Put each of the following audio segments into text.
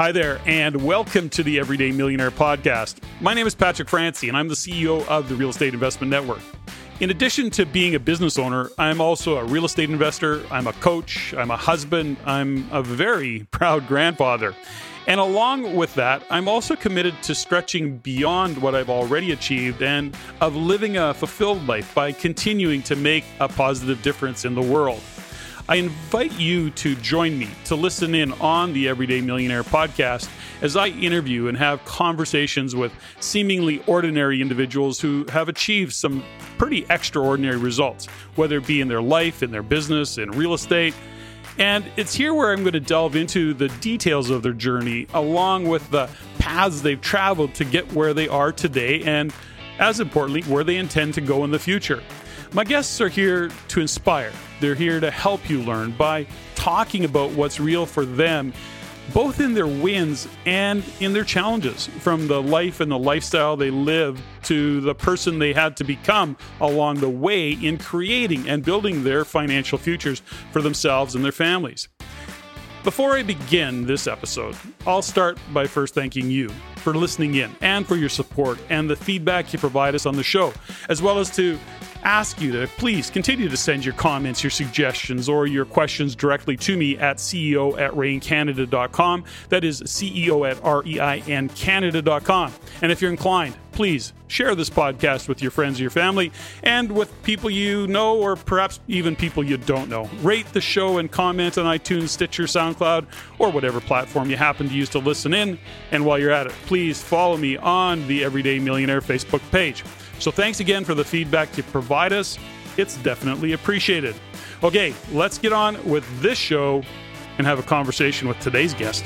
Hi there, and welcome to the Everyday Millionaire Podcast. My name is Patrick Francey, and I'm the CEO of the Real Estate Investment Network. In addition to being a business owner, I'm also a real estate investor, I'm a coach, I'm a husband, I'm a very proud grandfather. And along with that, I'm also committed to stretching beyond what I've already achieved and of living a fulfilled life by continuing to make a positive difference in the world. I invite you to join me to listen in on the Everyday Millionaire podcast as I interview and have conversations with seemingly ordinary individuals who have achieved some pretty extraordinary results, whether it be in their life, in their business, in real estate. And it's here where I'm going to delve into the details of their journey, along with the paths they've traveled to get where they are today, and as importantly, where they intend to go in the future. My guests are here to inspire. They're here to help you learn by talking about what's real for them, both in their wins and in their challenges, from the life and the lifestyle they live to the person they had to become along the way in creating and building their financial futures for themselves and their families. Before I begin this episode, I'll start by first thanking you for listening in and for your support and the feedback you provide us on the show, as well as to ask you to please continue to send your comments, your suggestions, or your questions directly to me at CEO at ReinCanada.com. That is CEO at R-E-I-N Canada.com. And if you're inclined, please share this podcast with your friends your family and with people you know or perhaps even people you don't know. Rate the show and comment on iTunes, Stitcher, SoundCloud, or whatever platform you happen to use to listen in. And while you're at it, please follow me on the Everyday Millionaire Facebook page. So thanks again for the feedback you provide us. It's definitely appreciated. Okay, let's get on with this show and have a conversation with today's guest.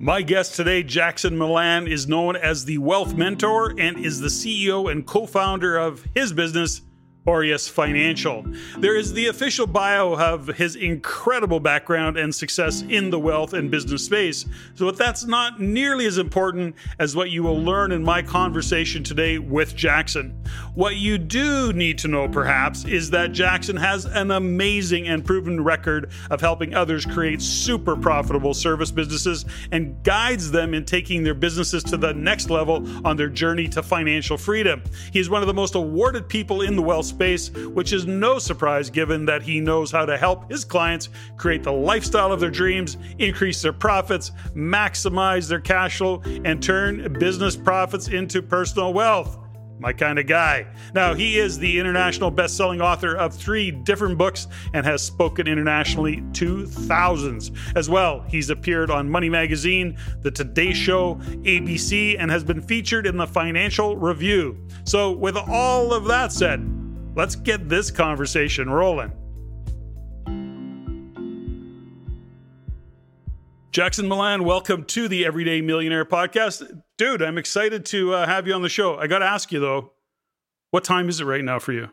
My guest today, Jackson Millan, is known as the Wealth Mentor and is the CEO and co founder of his business, Aureus Financial. There is the official bio of his incredible background and success in the wealth and business space. So that's not nearly as important as what you will learn in my conversation today with Jackson. What you do need to know, perhaps, is that Jackson has an amazing and proven record of helping others create super profitable service businesses and guides them in taking their businesses to the next level on their journey to financial freedom. He is one of the most awarded people in the wealth space, which is no surprise given that he knows how to help his clients create the lifestyle of their dreams, increase their profits, maximize their cash flow, and turn business profits into personal wealth. My kind of guy. Now, he is the international best selling author of three different books and has spoken internationally to thousands. As well, he's appeared on Money Magazine, The Today Show, ABC, and has been featured in the Financial Review. So, with all of that said, let's get this conversation rolling. Jackson Millan, welcome to the Everyday Millionaire podcast. Dude, I'm excited to uh, have you on the show. I got to ask you though, what time is it right now for you?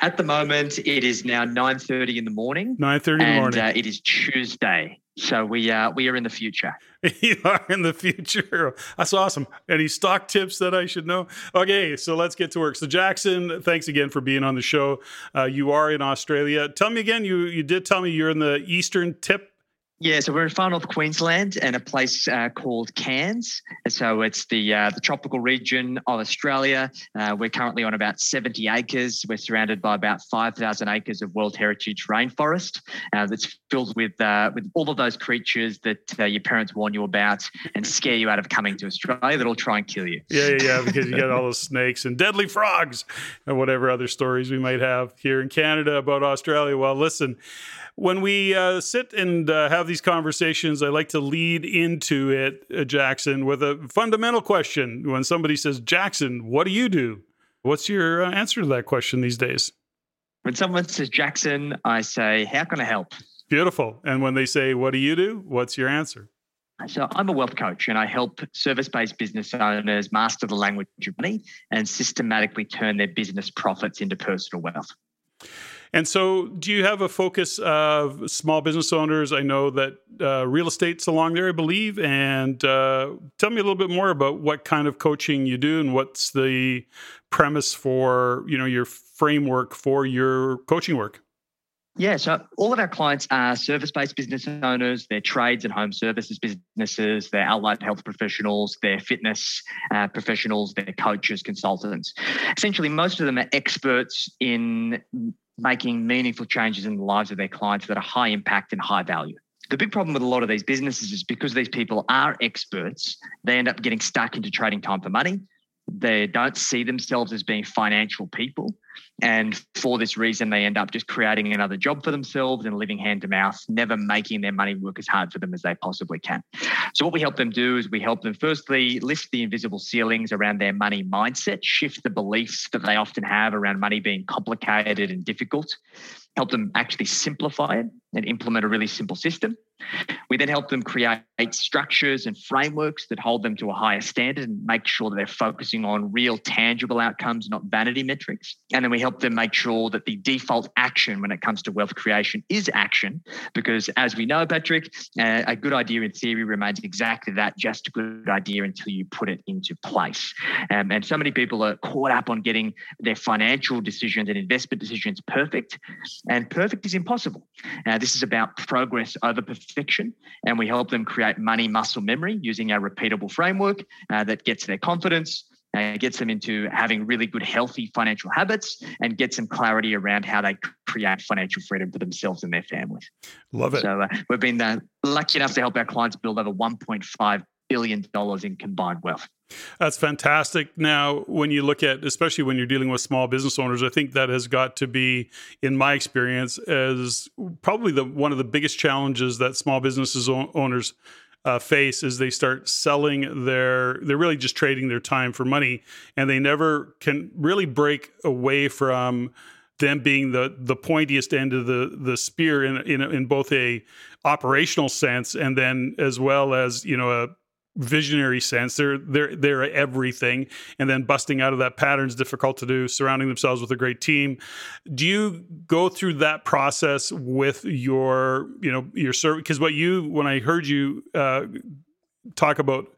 At the moment, it is now 9.30 in the morning. 9.30 in the morning. And uh, it is Tuesday. So we, uh, we are in the future. you are in the future. That's awesome. Any stock tips that I should know? Okay, so let's get to work. So Jackson, thanks again for being on the show. Uh, you are in Australia. Tell me again, you, you did tell me you're in the eastern tip yeah, so we're in far north Queensland and a place uh, called Cairns. So it's the uh, the tropical region of Australia. Uh, we're currently on about 70 acres. We're surrounded by about 5,000 acres of World Heritage rainforest uh, that's filled with uh, with all of those creatures that uh, your parents warn you about and scare you out of coming to Australia that'll try and kill you. Yeah, yeah, yeah because you got all those snakes and deadly frogs and whatever other stories we might have here in Canada about Australia. Well, listen when we uh, sit and uh, have these conversations, I like to lead into it, uh, Jackson, with a fundamental question. When somebody says, Jackson, what do you do? What's your uh, answer to that question these days? When someone says, Jackson, I say, How can I help? Beautiful. And when they say, What do you do? What's your answer? So, I'm a wealth coach and I help service based business owners master the language of money and systematically turn their business profits into personal wealth. And so, do you have a focus of small business owners? I know that uh, real estate's along there, I believe. And uh, tell me a little bit more about what kind of coaching you do and what's the premise for you know your framework for your coaching work. Yeah, so all of our clients are service based business owners, they're trades and home services businesses, they're allied health professionals, they're fitness uh, professionals, they're coaches, consultants. Essentially, most of them are experts in making meaningful changes in the lives of their clients that are high impact and high value. The big problem with a lot of these businesses is because these people are experts, they end up getting stuck into trading time for money. They don't see themselves as being financial people. And for this reason, they end up just creating another job for themselves and living hand to mouth, never making their money work as hard for them as they possibly can. So, what we help them do is we help them firstly lift the invisible ceilings around their money mindset, shift the beliefs that they often have around money being complicated and difficult, help them actually simplify it and implement a really simple system. We then help them create structures and frameworks that hold them to a higher standard and make sure that they're focusing on real tangible outcomes, not vanity metrics. And then we help them make sure that the default action when it comes to wealth creation is action, because as we know, Patrick, uh, a good idea in theory remains exactly that, just a good idea until you put it into place. Um, and so many people are caught up on getting their financial decisions and investment decisions perfect, and perfect is impossible. Uh, this is about progress over perfection, and we help them create money muscle memory using our repeatable framework uh, that gets their confidence, uh, gets them into having really good, healthy financial habits, and gets some clarity around how they create financial freedom for themselves and their families. Love it. So uh, we've been uh, lucky enough to help our clients build over 1.5 billion dollars in combined wealth. That's fantastic. Now, when you look at, especially when you're dealing with small business owners, I think that has got to be, in my experience, as probably the one of the biggest challenges that small businesses owners uh, face is they start selling their. They're really just trading their time for money, and they never can really break away from them being the the pointiest end of the the spear in in, in both a operational sense and then as well as you know a visionary sense. They're they're they're everything, and then busting out of that pattern is difficult to do. Surrounding themselves with a great team. Do you go through that process with your you know your service? Because what you when I heard you uh, talk about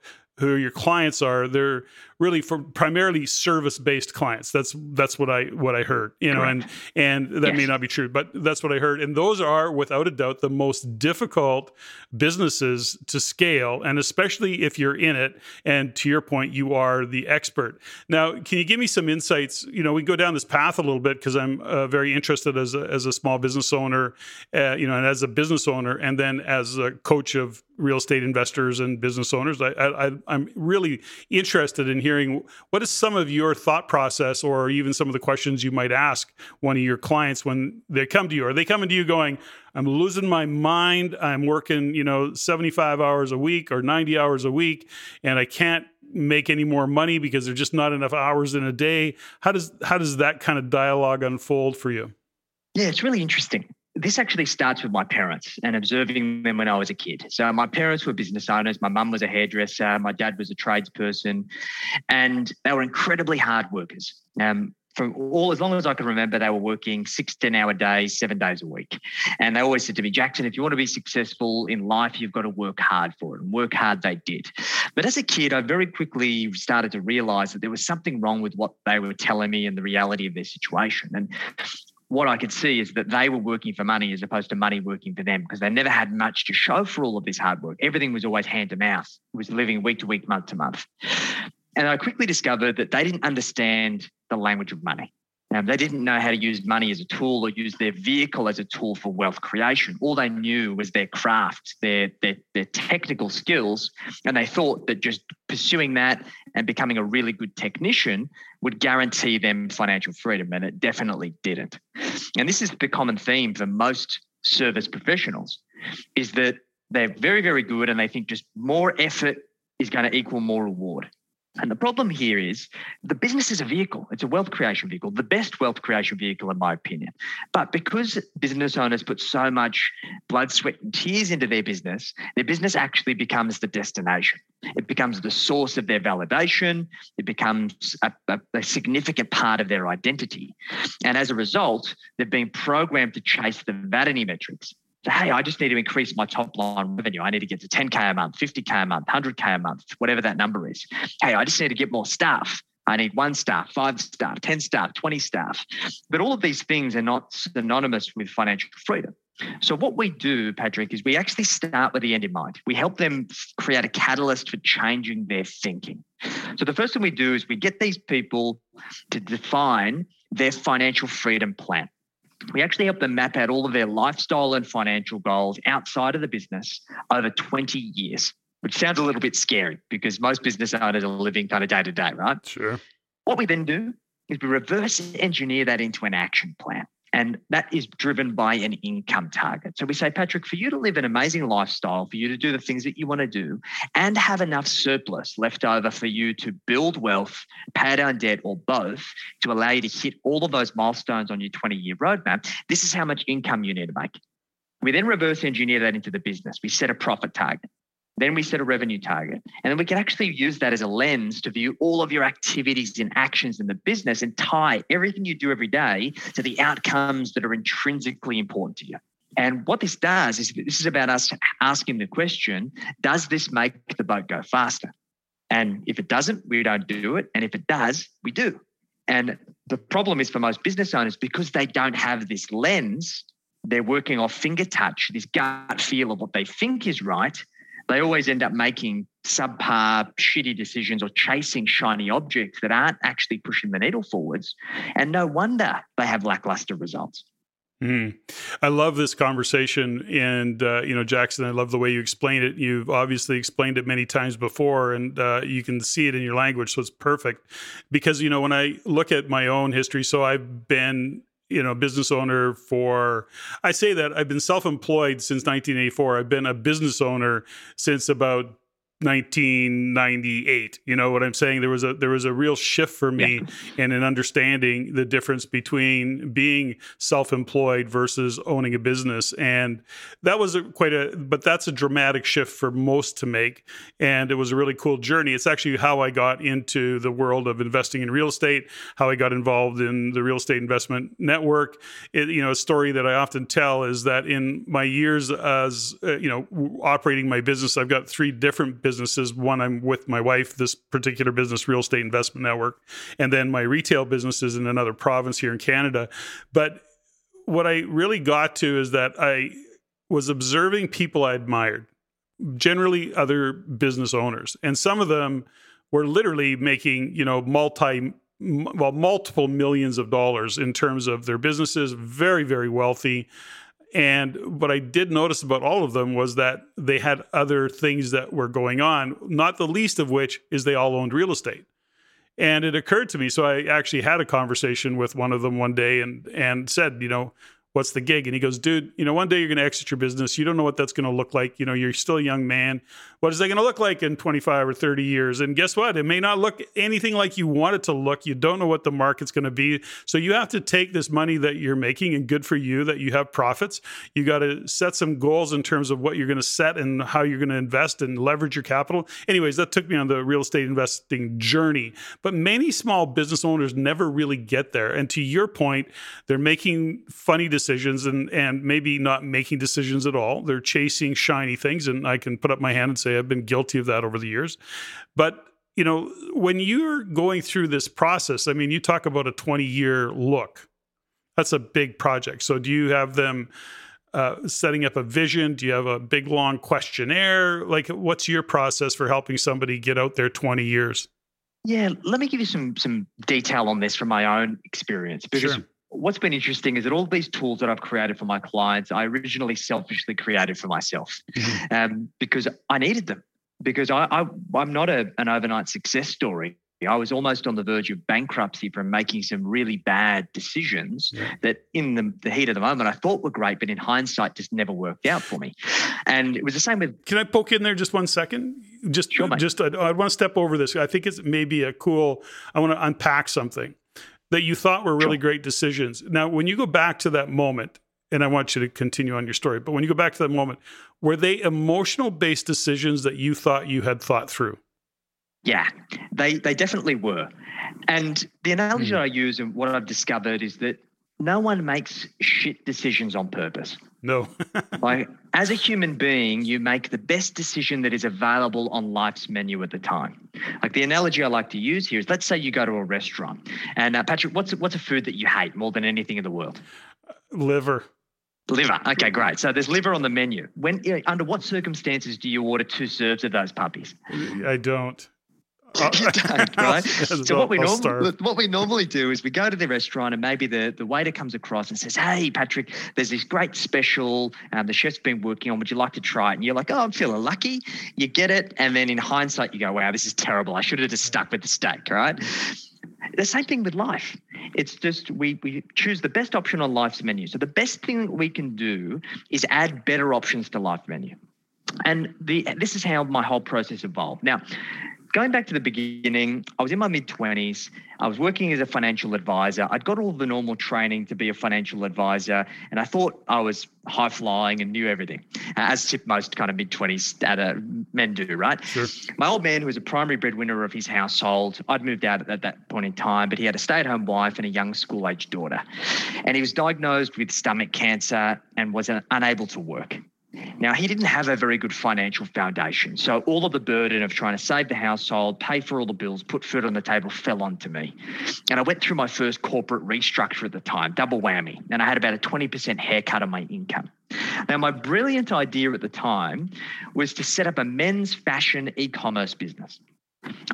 who your clients are, they're really for primarily service based clients. That's that's what I what I heard. You know, Correct. and and that yes. may not be true, but that's what I heard. And those are without a doubt the most difficult businesses to scale, and especially if you're in it. And to your point, you are the expert. Now, can you give me some insights? You know, we go down this path a little bit because I'm uh, very interested as a, as a small business owner, uh, you know, and as a business owner, and then as a coach of real estate investors and business owners. I, I, I'm really interested in hearing what is some of your thought process or even some of the questions you might ask one of your clients when they come to you. Are they coming to you going i'm losing my mind. I'm working you know 75 hours a week or 90 hours a week and i can't make any more money because there's just not enough hours in a day how does how does that kind of dialogue unfold for you? Yeah it's really interesting this actually starts with my parents and observing them when I was a kid. So my parents were business owners. My mum was a hairdresser. My dad was a tradesperson, and they were incredibly hard workers. Um, for all as long as I can remember, they were working 16 hour days, seven days a week. And they always said to me, Jackson, if you want to be successful in life, you've got to work hard for it. And work hard they did. But as a kid, I very quickly started to realize that there was something wrong with what they were telling me and the reality of their situation. And what I could see is that they were working for money as opposed to money working for them because they never had much to show for all of this hard work. Everything was always hand to mouth. It was living week to week, month to month. And I quickly discovered that they didn't understand the language of money. Um, they didn't know how to use money as a tool or use their vehicle as a tool for wealth creation. All they knew was their craft, their, their, their technical skills. And they thought that just pursuing that and becoming a really good technician would guarantee them financial freedom. And it definitely didn't. And this is the common theme for most service professionals is that they're very, very good and they think just more effort is going to equal more reward. And the problem here is the business is a vehicle. It's a wealth creation vehicle, the best wealth creation vehicle, in my opinion. But because business owners put so much blood, sweat, and tears into their business, their business actually becomes the destination. It becomes the source of their validation. It becomes a, a, a significant part of their identity. And as a result, they've been programmed to chase the vanity metrics hey, I just need to increase my top line revenue. I need to get to 10K a month, 50K a month, 100K a month, whatever that number is. Hey, I just need to get more staff. I need one staff, five staff, 10 staff, 20 staff. But all of these things are not synonymous with financial freedom. So, what we do, Patrick, is we actually start with the end in mind. We help them create a catalyst for changing their thinking. So, the first thing we do is we get these people to define their financial freedom plan. We actually help them map out all of their lifestyle and financial goals outside of the business over 20 years, which sounds a little bit scary because most business owners are living kind of day to day, right? Sure. What we then do is we reverse engineer that into an action plan. And that is driven by an income target. So we say, Patrick, for you to live an amazing lifestyle, for you to do the things that you want to do, and have enough surplus left over for you to build wealth, pay down debt, or both to allow you to hit all of those milestones on your 20 year roadmap, this is how much income you need to make. We then reverse engineer that into the business. We set a profit target. Then we set a revenue target. And then we can actually use that as a lens to view all of your activities and actions in the business and tie everything you do every day to the outcomes that are intrinsically important to you. And what this does is this is about us asking the question Does this make the boat go faster? And if it doesn't, we don't do it. And if it does, we do. And the problem is for most business owners, because they don't have this lens, they're working off finger touch, this gut feel of what they think is right they always end up making subpar, shitty decisions or chasing shiny objects that aren't actually pushing the needle forwards. And no wonder they have lackluster results. Mm. I love this conversation, and uh, you know, Jackson. I love the way you explained it. You've obviously explained it many times before, and uh, you can see it in your language, so it's perfect. Because you know, when I look at my own history, so I've been you know business owner for i say that i've been self-employed since 1984 i've been a business owner since about 1998 you know what i'm saying? There was a there was a real shift for me yeah. in an understanding the difference between being self-employed versus owning a business. And that was a, quite a but that's a dramatic shift for most to make. And it was a really cool journey. It's actually how i got into the world of investing in real estate how i got involved in the real estate investment network. It, you know a story that i often tell is that in my years as uh, you know operating my business i've got three different businesses. One, I'm with my wife, this particular business, Real Estate Investment Network, and then my retail business is in another province here in Canada. But what I really got to is that I was observing people I admired, generally other business owners, and some of them were literally making, you know, multi well multiple millions of dollars in terms of their businesses very very wealthy and what I did notice about all of them was that they had other things that were going on, not the least of which is they all owned real estate. And it occurred to me, so I actually had a conversation with one of them one day and and said, you know, what's the gig? And he goes, dude, you know, one day you're going to exit your business. You don't know what that's going to look like. You know, you're still a young man. What is that going to look like in 25 or 30 years? And guess what? It may not look anything like you want it to look. You don't know what the market's going to be. So you have to take this money that you're making and good for you that you have profits. You got to set some goals in terms of what you're going to set and how you're going to invest and leverage your capital. Anyways, that took me on the real estate investing journey. But many small business owners never really get there. And to your point, they're making funny decisions decisions and and maybe not making decisions at all. They're chasing shiny things, and I can put up my hand and say I've been guilty of that over the years. But you know, when you're going through this process, I mean, you talk about a 20 year look. That's a big project. So, do you have them? Uh, setting up a vision? Do you have a big long questionnaire? Like, what's your process for helping somebody get out there 20 years? Yeah, let me give you some some detail on this from my own experience because sure what's been interesting is that all these tools that I've created for my clients, I originally selfishly created for myself mm-hmm. um, because I needed them. Because I, I, am not a, an overnight success story. I was almost on the verge of bankruptcy from making some really bad decisions yeah. that, in the, the, heat of the moment, I thought were great, but in hindsight, just never worked out for me. And it was the same with. Can I poke in there just one second? Just, sure, just I, I want to step over this. I think it's maybe a cool. I want to unpack something that you thought were really great decisions. Now, when you go back to that moment, and I want you to continue on your story, but when you go back to that moment, were they emotional based decisions that you thought you had thought through? Yeah, they they definitely were. And the analogy mm. that I use and what I've discovered is that no one makes shit decisions on purpose. No. like as a human being, you make the best decision that is available on life's menu at the time. Like the analogy I like to use here is let's say you go to a restaurant. And uh, Patrick, what's what's a food that you hate more than anything in the world? Liver. Liver. Okay, great. So there's liver on the menu. When under what circumstances do you order two serves of those puppies? I don't. right? so what we normally what we normally do is we go to the restaurant and maybe the, the waiter comes across and says, "Hey, Patrick, there's this great special um, the chef's been working on. Would you like to try it?" And you're like, "Oh, I'm feeling lucky." You get it, and then in hindsight, you go, "Wow, this is terrible. I should have just stuck with the steak." Right? The same thing with life. It's just we we choose the best option on life's menu. So the best thing we can do is add better options to life menu. And the this is how my whole process evolved. Now, going back to the beginning, I was in my mid 20s. I was working as a financial advisor. I'd got all the normal training to be a financial advisor, and I thought I was high flying and knew everything, as most kind of mid 20s uh, men do, right? Sure. My old man, who was a primary breadwinner of his household, I'd moved out at that point in time, but he had a stay at home wife and a young school aged daughter. And he was diagnosed with stomach cancer and was unable to work. Now, he didn't have a very good financial foundation. So, all of the burden of trying to save the household, pay for all the bills, put food on the table fell onto me. And I went through my first corporate restructure at the time, double whammy. And I had about a 20% haircut on my income. Now, my brilliant idea at the time was to set up a men's fashion e commerce business.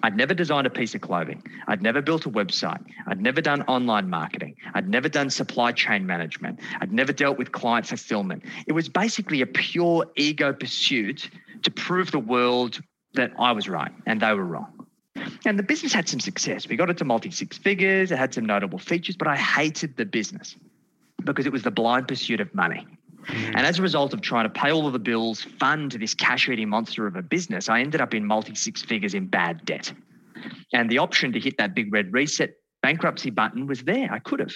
I'd never designed a piece of clothing. I'd never built a website. I'd never done online marketing. I'd never done supply chain management. I'd never dealt with client fulfillment. It was basically a pure ego pursuit to prove the world that I was right and they were wrong. And the business had some success. We got it to multi six figures, it had some notable features, but I hated the business because it was the blind pursuit of money. Mm. And as a result of trying to pay all of the bills, fund this cash eating monster of a business, I ended up in multi six figures in bad debt. And the option to hit that big red reset bankruptcy button was there. I could have.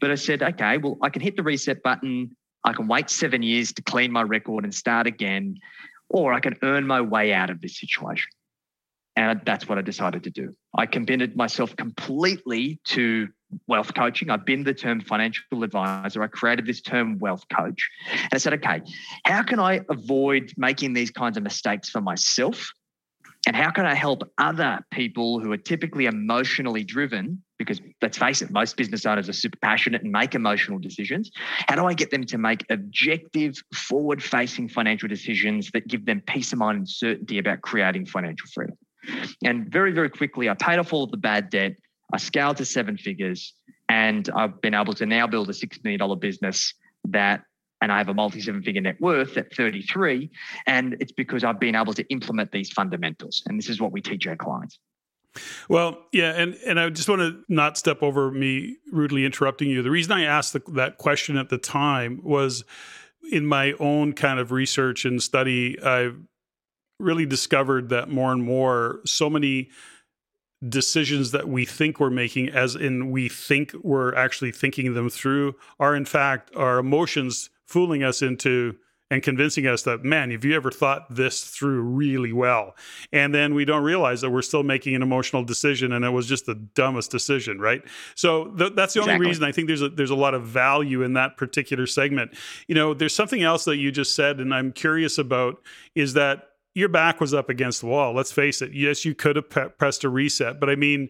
But I said, okay, well, I can hit the reset button. I can wait seven years to clean my record and start again, or I can earn my way out of this situation. And that's what I decided to do. I committed myself completely to wealth coaching. I've been the term financial advisor. I created this term wealth coach. And I said, okay, how can I avoid making these kinds of mistakes for myself? And how can I help other people who are typically emotionally driven? Because let's face it, most business owners are super passionate and make emotional decisions. How do I get them to make objective, forward facing financial decisions that give them peace of mind and certainty about creating financial freedom? And very, very quickly, I paid off all of the bad debt. I scaled to seven figures and I've been able to now build a $6 million business that, and I have a multi seven figure net worth at 33. And it's because I've been able to implement these fundamentals. And this is what we teach our clients. Well, yeah, and and I just want to not step over me rudely interrupting you. The reason I asked the, that question at the time was in my own kind of research and study, I've really discovered that more and more, so many decisions that we think we're making, as in we think we're actually thinking them through, are in fact our emotions fooling us into and convincing us that, man, have you ever thought this through really well? And then we don't realize that we're still making an emotional decision and it was just the dumbest decision, right? So th- that's the exactly. only reason I think there's a, there's a lot of value in that particular segment. You know, there's something else that you just said, and I'm curious about is that your back was up against the wall. Let's face it. Yes, you could have pe- pressed a reset, but I mean,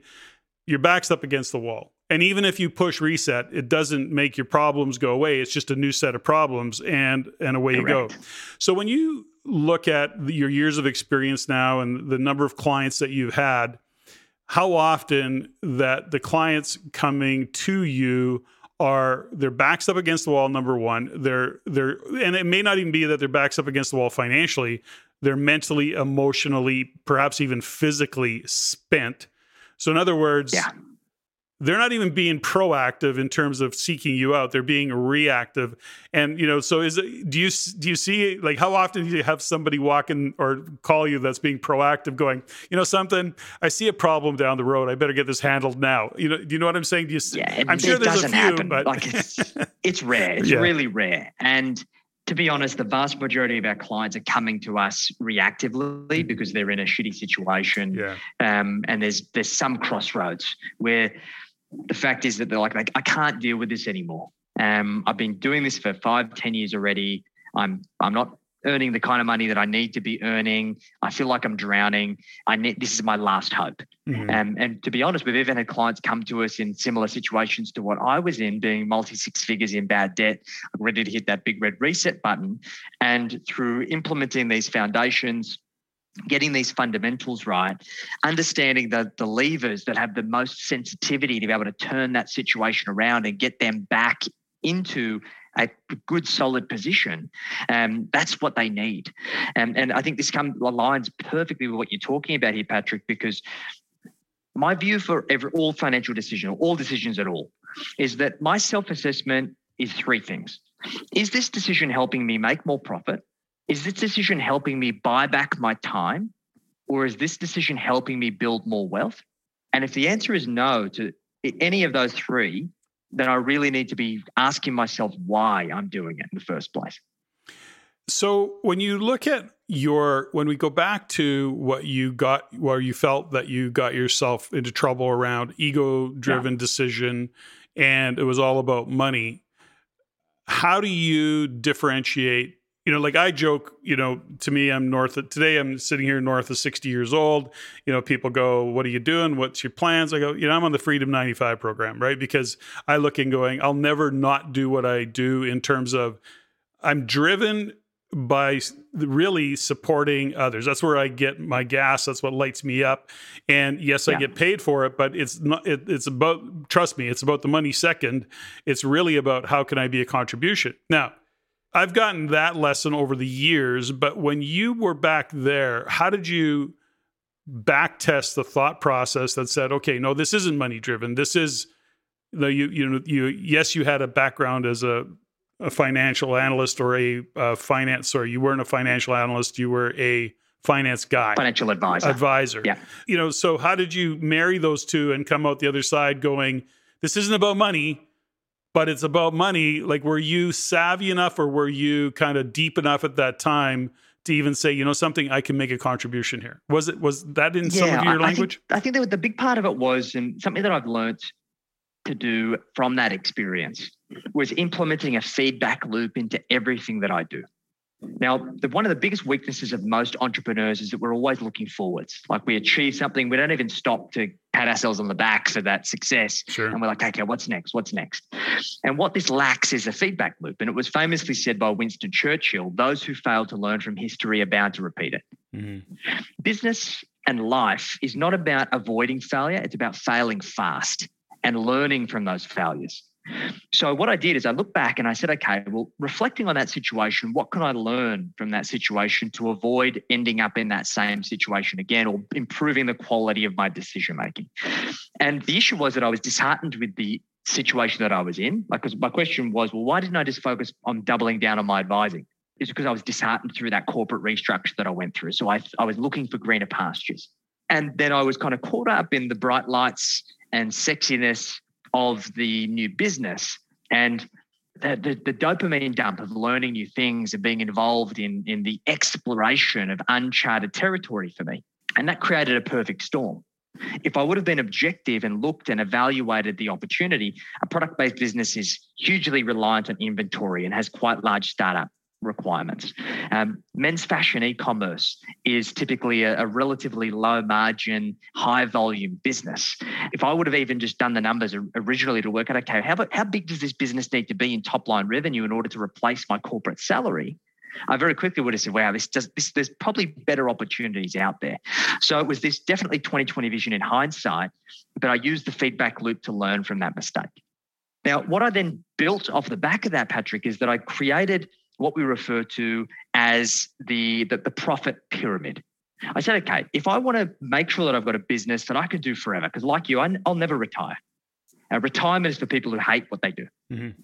your back's up against the wall. And even if you push reset, it doesn't make your problems go away. It's just a new set of problems, and and away Correct. you go. So when you look at your years of experience now and the number of clients that you've had, how often that the clients coming to you are their backs up against the wall number one they're they're and it may not even be that their backs up against the wall financially they're mentally, emotionally, perhaps even physically spent. So, in other words, yeah. they're not even being proactive in terms of seeking you out. They're being reactive. And you know, so is it? Do you do you see like how often do you have somebody walk in or call you that's being proactive, going, you know, something? I see a problem down the road. I better get this handled now. You know, do you know what I'm saying? Do you? Yeah, it, I'm sure there's a few, happen. but like it's, it's rare. It's yeah. really rare, and to be honest, the vast majority of our clients are coming to us reactively because they're in a shitty situation. Yeah. Um, and there's there's some crossroads where the fact is that they're like, like I can't deal with this anymore. Um, I've been doing this for five, ten years already. I'm I'm not earning the kind of money that I need to be earning. I feel like I'm drowning. I need this is my last hope. Mm-hmm. Um, and to be honest, we've even had clients come to us in similar situations to what I was in, being multi six figures in bad debt, ready to hit that big red reset button. And through implementing these foundations, getting these fundamentals right, understanding the, the levers that have the most sensitivity to be able to turn that situation around and get them back into a good solid position um, that's what they need. Um, and i think this comes aligns perfectly with what you're talking about here patrick because my view for every all financial decision all decisions at all is that my self-assessment is three things. Is this decision helping me make more profit? Is this decision helping me buy back my time? Or is this decision helping me build more wealth? And if the answer is no to any of those three then I really need to be asking myself why I'm doing it in the first place. So when you look at your when we go back to what you got where you felt that you got yourself into trouble around ego driven yeah. decision and it was all about money how do you differentiate you know, like I joke, you know, to me, I'm north of today, I'm sitting here north of 60 years old. You know, people go, What are you doing? What's your plans? I go, You know, I'm on the Freedom 95 program, right? Because I look and going, I'll never not do what I do in terms of I'm driven by really supporting others. That's where I get my gas. That's what lights me up. And yes, yeah. I get paid for it, but it's not. It, it's about trust me. It's about the money second. It's really about how can I be a contribution now I've gotten that lesson over the years, but when you were back there, how did you back test the thought process that said, okay, no, this isn't money driven. This is the you you know you yes, you had a background as a, a financial analyst or a, a finance sorry, you weren't a financial analyst, you were a finance guy, financial advisor. Advisor. Yeah. You know, so how did you marry those two and come out the other side going, this isn't about money but it's about money. Like, were you savvy enough or were you kind of deep enough at that time to even say, you know, something I can make a contribution here? Was it was that in yeah, some of your I, language? I think, I think the big part of it was, and something that I've learned to do from that experience was implementing a feedback loop into everything that I do. Now, the, one of the biggest weaknesses of most entrepreneurs is that we're always looking forwards. Like we achieve something, we don't even stop to pat ourselves on the back for that success. Sure. And we're like, okay, what's next? What's next? And what this lacks is a feedback loop. And it was famously said by Winston Churchill those who fail to learn from history are bound to repeat it. Mm-hmm. Business and life is not about avoiding failure, it's about failing fast and learning from those failures. So what I did is I looked back and I said, okay, well, reflecting on that situation, what can I learn from that situation to avoid ending up in that same situation again or improving the quality of my decision making? And the issue was that I was disheartened with the situation that I was in. Like, because my question was, well, why didn't I just focus on doubling down on my advising? It's because I was disheartened through that corporate restructure that I went through. So I, I was looking for greener pastures. And then I was kind of caught up in the bright lights and sexiness of the new business and the, the, the, dopamine dump of learning new things and being involved in, in the exploration of uncharted territory for me. And that created a perfect storm. If I would have been objective and looked and evaluated the opportunity, a product based business is hugely reliant on inventory and has quite large startup requirements. Um, men's fashion e-commerce is typically a, a, relatively low margin, high volume business. If I would have even just done the numbers originally to work out, okay, how, how big does this business need to be in top line revenue in order to replace my corporate salary? I very quickly would have said, wow, this does this, there's probably better opportunities out there. So it was this definitely 2020 vision in hindsight, but I used the feedback loop to learn from that mistake. Now, what I then built off the back of that, Patrick, is that I created what we refer to as the, the, the profit pyramid. I said, okay, if I want to make sure that I've got a business that I can do forever, because like you, I, will never retire. Now, retirement is for people who hate what they do mm-hmm.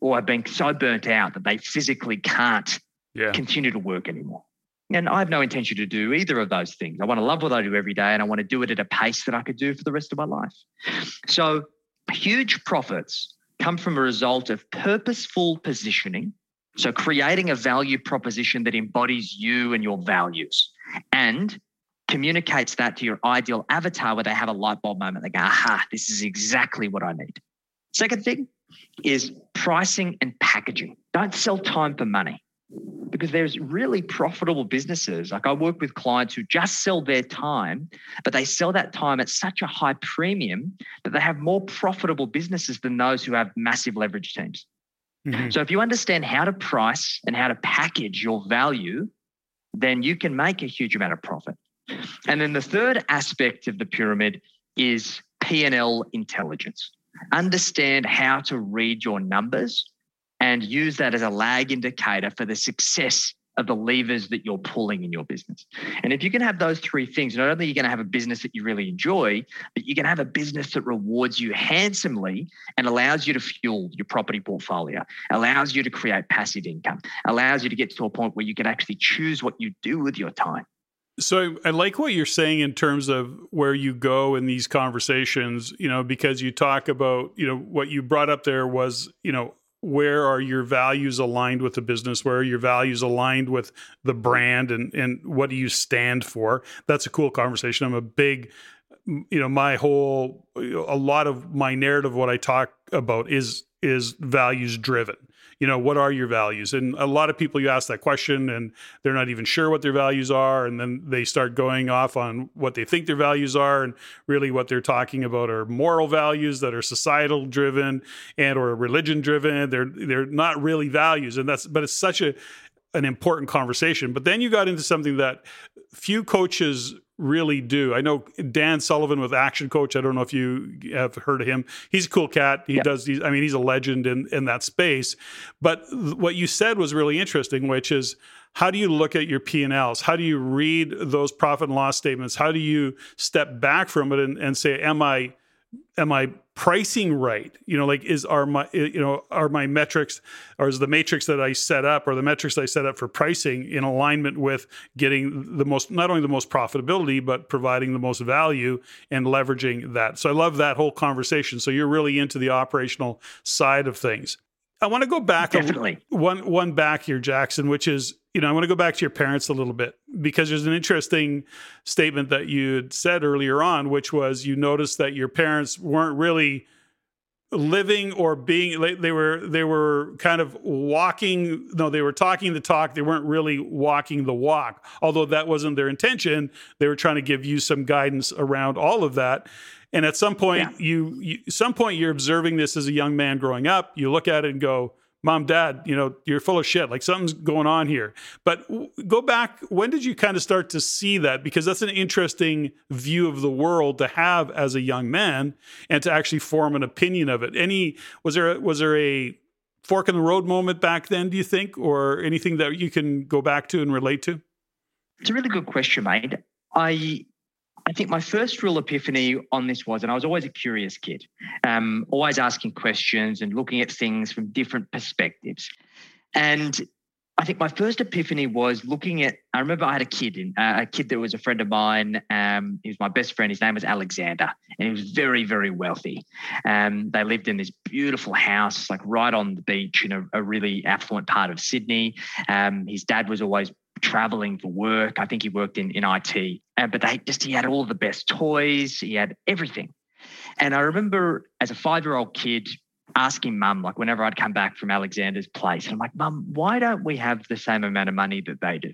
or have been so burnt out that they physically can't yeah. continue to work anymore. And I have no intention to do either of those things. I want to love what I do every day and I want to do it at a pace that I could do for the rest of my life. So, huge profits come from a result of purposeful positioning so, creating a value proposition that embodies you and your values and communicates that to your ideal avatar where they have a light bulb moment. They go, aha, this is exactly what I need. Second thing, is pricing and packaging. Don't sell time for money because there's really profitable businesses. Like I work with clients who just sell their time, but they sell that time at such a high premium that they have more profitable businesses than those who have massive leverage teams. Mm-hmm. So if you understand how to price and how to package your value, then you can make a huge amount of profit. And then the third aspect of the pyramid is P&L intelligence. Understand how to read your numbers and use that as a lag indicator for the success of the levers that you're pulling in your business. And if you can have those three things, not only are you going to have a business that you really enjoy, but you can have a business that rewards you handsomely and allows you to fuel your property portfolio, allows you to create passive income, allows you to get to a point where you can actually choose what you do with your time. So I like what you're saying in terms of where you go in these conversations, you know, because you talk about, you know, what you brought up there was, you know, where are your values aligned with the business? Where are your values aligned with the brand and and what do you stand for? That's a cool conversation. I'm a big you know my whole a lot of my narrative what i talk about is is values driven you know what are your values? And a lot of people you ask that question and they're not even sure what their values are. And then they start going off on what they think their values are and really what they're talking about are moral values that are societal driven and or religion driven. They're they're not really values. And that's but it's such a an important conversation. But then you got into something that few coaches really do. I know Dan Sullivan with Action Coach. I don't know if you have heard of him. He's a cool cat. He does these. I mean, he's a legend in in that space. But what you said was really interesting, which is how do you look at your P&Ls? How do you read those profit and loss statements? How do you step back from it and, and say, am I am I pricing right? You know, like is are my you know are my metrics or is the matrix that I set up or the metrics I set up for pricing in alignment with getting the most not only the most profitability but providing the most value and leveraging that. So I love that whole conversation. So you're really into the operational side of things. I want to go back Definitely. A, one one back here, Jackson, which is you know I want to go back to your parents a little bit because there's an interesting statement that you had said earlier on, which was you noticed that your parents weren't really living or being they were they were kind of walking no they were talking the talk they weren't really walking the walk although that wasn't their intention they were trying to give you some guidance around all of that and at some point, yeah. you, you some point you're observing this as a young man growing up. You look at it and go, "Mom, Dad, you know, you're full of shit. Like something's going on here." But go back. When did you kind of start to see that? Because that's an interesting view of the world to have as a young man, and to actually form an opinion of it. Any was there was there a fork in the road moment back then? Do you think, or anything that you can go back to and relate to? It's a really good question, mate. I I think my first real epiphany on this was, and I was always a curious kid, um, always asking questions and looking at things from different perspectives. And I think my first epiphany was looking at. I remember I had a kid, in, uh, a kid that was a friend of mine. Um, he was my best friend. His name was Alexander, and he was very, very wealthy. Um, they lived in this beautiful house, like right on the beach in a, a really affluent part of Sydney. Um, his dad was always traveling for work. I think he worked in, in IT, uh, but they just, he had all the best toys, he had everything. And I remember as a five year old kid asking mum, like whenever I'd come back from Alexander's place, I'm like, mum, why don't we have the same amount of money that they do?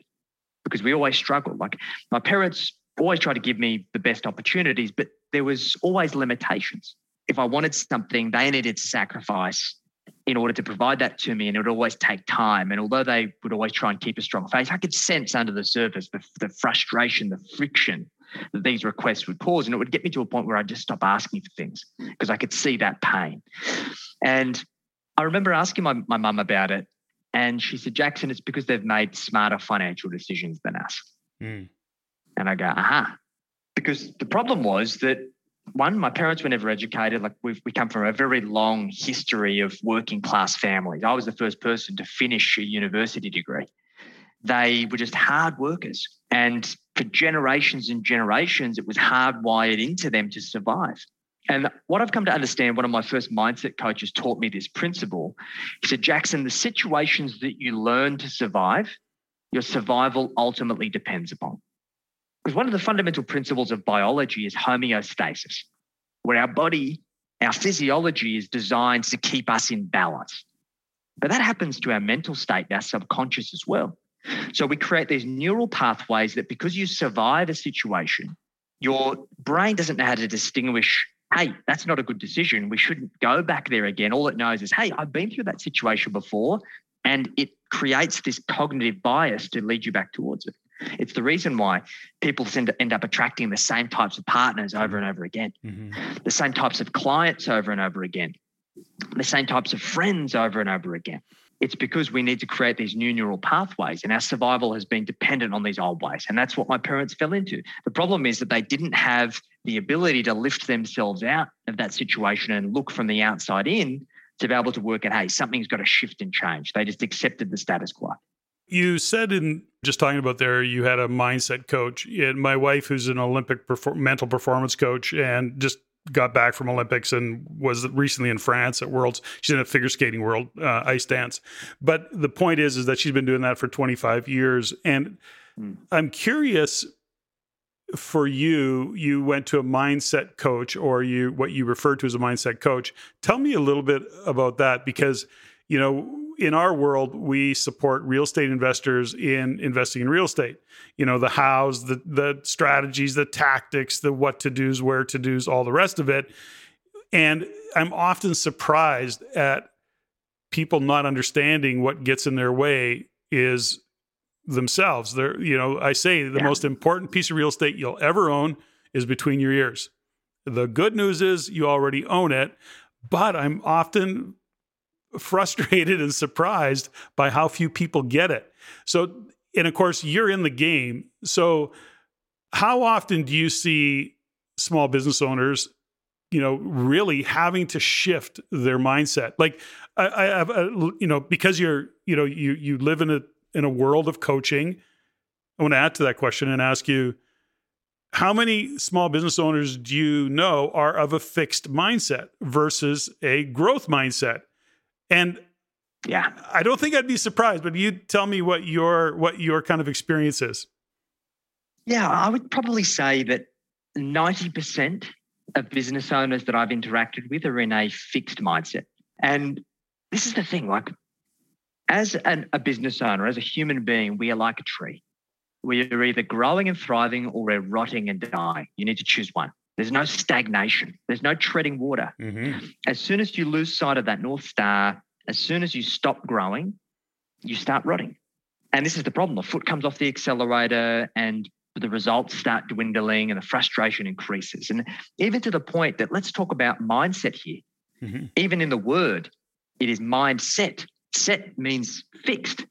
Because we always struggle. Like my parents always tried to give me the best opportunities, but there was always limitations. If I wanted something, they needed to sacrifice in order to provide that to me, and it would always take time. And although they would always try and keep a strong face, I could sense under the surface the, the frustration, the friction that these requests would cause. And it would get me to a point where I'd just stop asking for things because I could see that pain. And I remember asking my, my mum about it. And she said, Jackson, it's because they've made smarter financial decisions than us. Mm. And I go, aha. Because the problem was that one, my parents were never educated. Like we've, we come from a very long history of working class families. I was the first person to finish a university degree. They were just hard workers. And for generations and generations, it was hardwired into them to survive. And what I've come to understand, one of my first mindset coaches taught me this principle. He said, Jackson, the situations that you learn to survive, your survival ultimately depends upon. Because one of the fundamental principles of biology is homeostasis, where our body Our physiology is designed to keep us in balance. But that happens to our mental state, our subconscious as well. So we create these neural pathways that because you survive a situation, your brain doesn't know how to distinguish, hey, that's not a good decision. We shouldn't go back there again. All it knows is, hey, I've been through that situation before. And it creates this cognitive bias to lead you back towards it. It's the reason why people tend to end up attracting the same types of partners over and over again, mm-hmm. the same types of clients over and over again, the same types of friends over and over again. It's because we need to create these new neural pathways, and our survival has been dependent on these old ways. And that's what my parents fell into. The problem is that they didn't have the ability to lift themselves out of that situation and look from the outside in to be able to work at, hey, something's got to shift and change. They just accepted the status quo. You said in just talking about there, you had a mindset coach. And my wife, who's an Olympic perfor- mental performance coach, and just got back from Olympics and was recently in France at Worlds. She's in a figure skating world, uh, ice dance. But the point is, is that she's been doing that for 25 years. And mm. I'm curious for you, you went to a mindset coach or you, what you referred to as a mindset coach. Tell me a little bit about that because, you know, in our world, we support real estate investors in investing in real estate. You know, the hows, the the strategies, the tactics, the what to do's, where to do's, all the rest of it. And I'm often surprised at people not understanding what gets in their way is themselves. They're, you know, I say the yeah. most important piece of real estate you'll ever own is between your ears. The good news is you already own it, but I'm often frustrated and surprised by how few people get it. So, and of course, you're in the game. So, how often do you see small business owners, you know, really having to shift their mindset? Like, I, I have, you know, because you're, you know, you you live in a in a world of coaching. I want to add to that question and ask you how many small business owners do you know are of a fixed mindset versus a growth mindset? And yeah, I don't think I'd be surprised, but you tell me what your what your kind of experience is. Yeah, I would probably say that 90% of business owners that I've interacted with are in a fixed mindset. And this is the thing, like as an, a business owner, as a human being, we are like a tree. We are either growing and thriving or we're rotting and dying. You need to choose one. There's no stagnation. There's no treading water. Mm-hmm. As soon as you lose sight of that North Star, as soon as you stop growing, you start rotting. And this is the problem. The foot comes off the accelerator and the results start dwindling and the frustration increases. And even to the point that let's talk about mindset here. Mm-hmm. Even in the word, it is mindset. Set means fixed.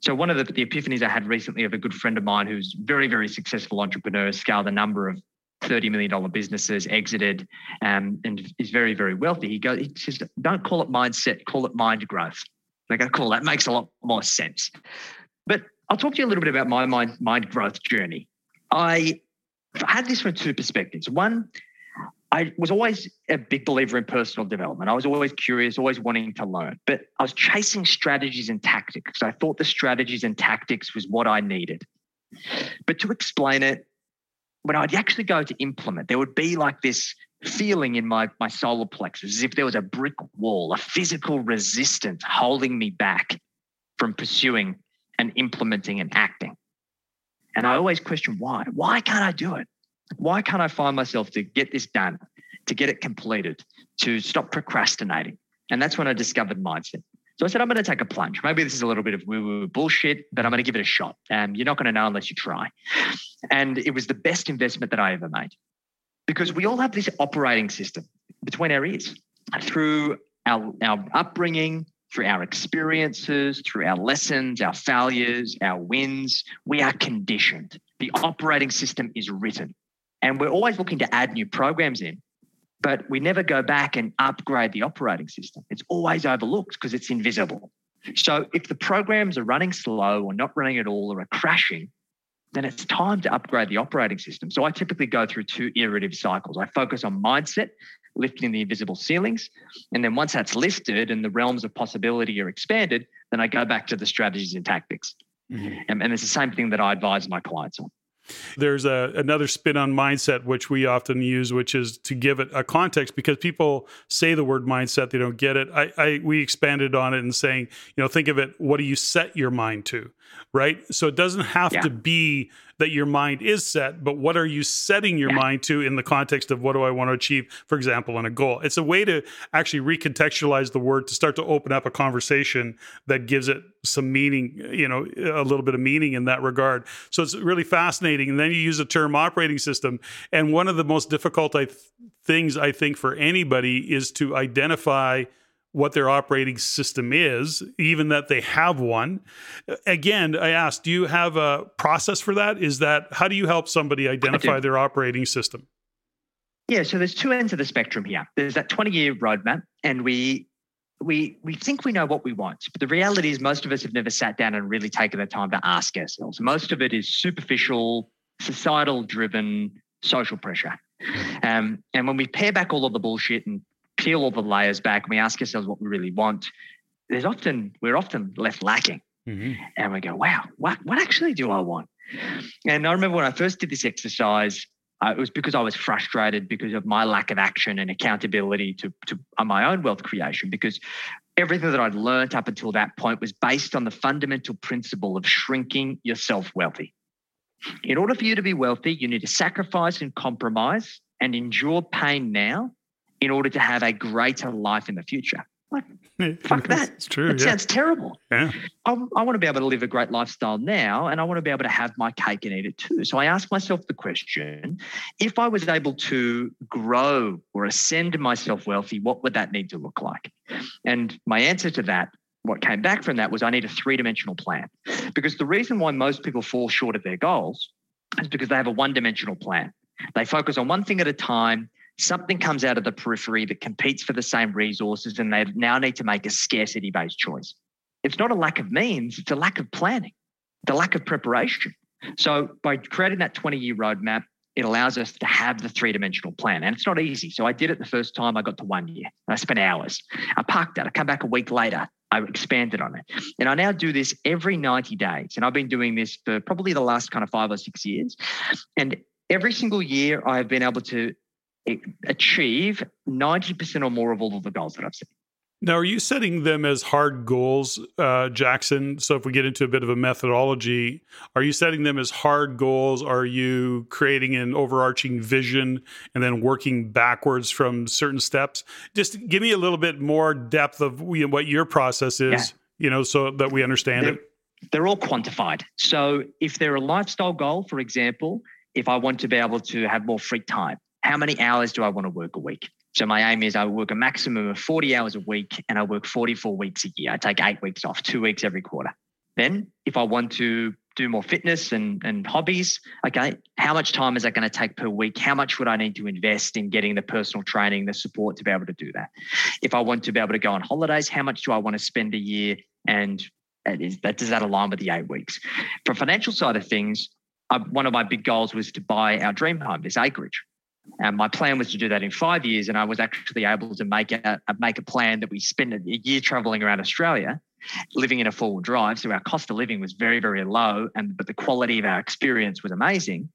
So one of the, the, epiphanies I had recently of a good friend of mine who's very, very successful entrepreneur, scaled a number of $30 million businesses, exited, um, and is very, very wealthy. He goes, he says, don't call it mindset, call it mind growth. Like I call that makes a lot more sense. But I'll talk to you a little bit about my mind, mind growth journey. I had this from two perspectives. One, I was always a big believer in personal development. I was always curious, always wanting to learn, but I was chasing strategies and tactics. I thought the strategies and tactics was what I needed. But to explain it, when I'd actually go to implement, there would be like this feeling in my, my solar plexus as if there was a brick wall, a physical resistance holding me back from pursuing and implementing and acting. And I always question why. Why can't I do it? Why can't I find myself to get this done, to get it completed, to stop procrastinating? And that's when I discovered mindset. So I said, I'm going to take a plunge. Maybe this is a little bit of woo woo bullshit, but I'm going to give it a shot. Um, you're not going to know unless you try. And it was the best investment that I ever made because we all have this operating system between our ears through our, our upbringing, through our experiences, through our lessons, our failures, our wins. We are conditioned. The operating system is written. And we're always looking to add new programs in but we never go back and upgrade the operating system. It's always overlooked because it's invisible. So if the programs are running slow or not running at all or are crashing, then it's time to upgrade the operating system. So I typically go through two iterative cycles. I focus on mindset, lifting the invisible ceilings. And then once that's lifted and the realms of possibility are expanded, then I go back to the strategies and tactics. Mm-hmm. And, and it's the same thing that I advise my clients on. There's a, another spin on mindset, which we often use, which is to give it a context because people say the word mindset, they don't get it. I, I we expanded on it and saying, you know, think of it, what do you set your mind to? Right. So it doesn't have yeah. to be that your mind is set, but what are you setting your yeah. mind to in the context of what do I want to achieve, for example, in a goal? It's a way to actually recontextualize the word to start to open up a conversation that gives it some meaning, you know, a little bit of meaning in that regard. So it's really fascinating. And then you use the term operating system. And one of the most difficult I th- things I think for anybody is to identify what their operating system is, even that they have one. Again, I asked, do you have a process for that? Is that how do you help somebody identify their operating system? Yeah, so there's two ends of the spectrum here. There's that 20 year roadmap, and we we we think we know what we want, but the reality is most of us have never sat down and really taken the time to ask ourselves. Most of it is superficial, societal driven, social pressure. Um, and when we pare back all of the bullshit and peel all the layers back and we ask ourselves what we really want, there's often we're often left lacking. Mm-hmm. And we go, wow, what what actually do I want? And I remember when I first did this exercise, uh, it was because I was frustrated because of my lack of action and accountability to, to on my own wealth creation. Because everything that I'd learned up until that point was based on the fundamental principle of shrinking yourself wealthy. In order for you to be wealthy, you need to sacrifice and compromise and endure pain now in order to have a greater life in the future. Like, fuck that. It's true. It yeah. sounds terrible. Yeah. I, I want to be able to live a great lifestyle now, and I want to be able to have my cake and eat it too. So I ask myself the question if I was able to grow or ascend myself wealthy, what would that need to look like? And my answer to that, what came back from that was I need a three dimensional plan. Because the reason why most people fall short of their goals is because they have a one dimensional plan. They focus on one thing at a time something comes out of the periphery that competes for the same resources and they now need to make a scarcity based choice. It's not a lack of means, it's a lack of planning, the lack of preparation. So by creating that 20 year roadmap, it allows us to have the three dimensional plan. And it's not easy. So I did it the first time I got to one year. I spent hours. I parked that. I come back a week later. I expanded on it. And I now do this every 90 days. And I've been doing this for probably the last kind of five or six years. And every single year, I have been able to achieve 90% or more of all of the goals that I've set. Now, are you setting them as hard goals, uh, Jackson? So, if we get into a bit of a methodology, are you setting them as hard goals? Are you creating an overarching vision and then working backwards from certain steps? Just give me a little bit more depth of you know, what your process is, yeah. you know, so that we understand they're, it. They're all quantified. So, if they're a lifestyle goal, for example, if I want to be able to have more free time, how many hours do I want to work a week? So my aim is I work a maximum of 40 hours a week and I work 44 weeks a year. I take eight weeks off, two weeks every quarter. Then if I want to do more fitness and, and hobbies, okay, how much time is that going to take per week? How much would I need to invest in getting the personal training, the support to be able to do that? If I want to be able to go on holidays, how much do I want to spend a year? And that does that align with the eight weeks? From financial side of things, I, one of my big goals was to buy our dream home, this acreage. And my plan was to do that in five years, and I was actually able to make a, make a plan that we spent a year traveling around Australia, living in a four wheel drive. So our cost of living was very very low, and but the quality of our experience was amazing.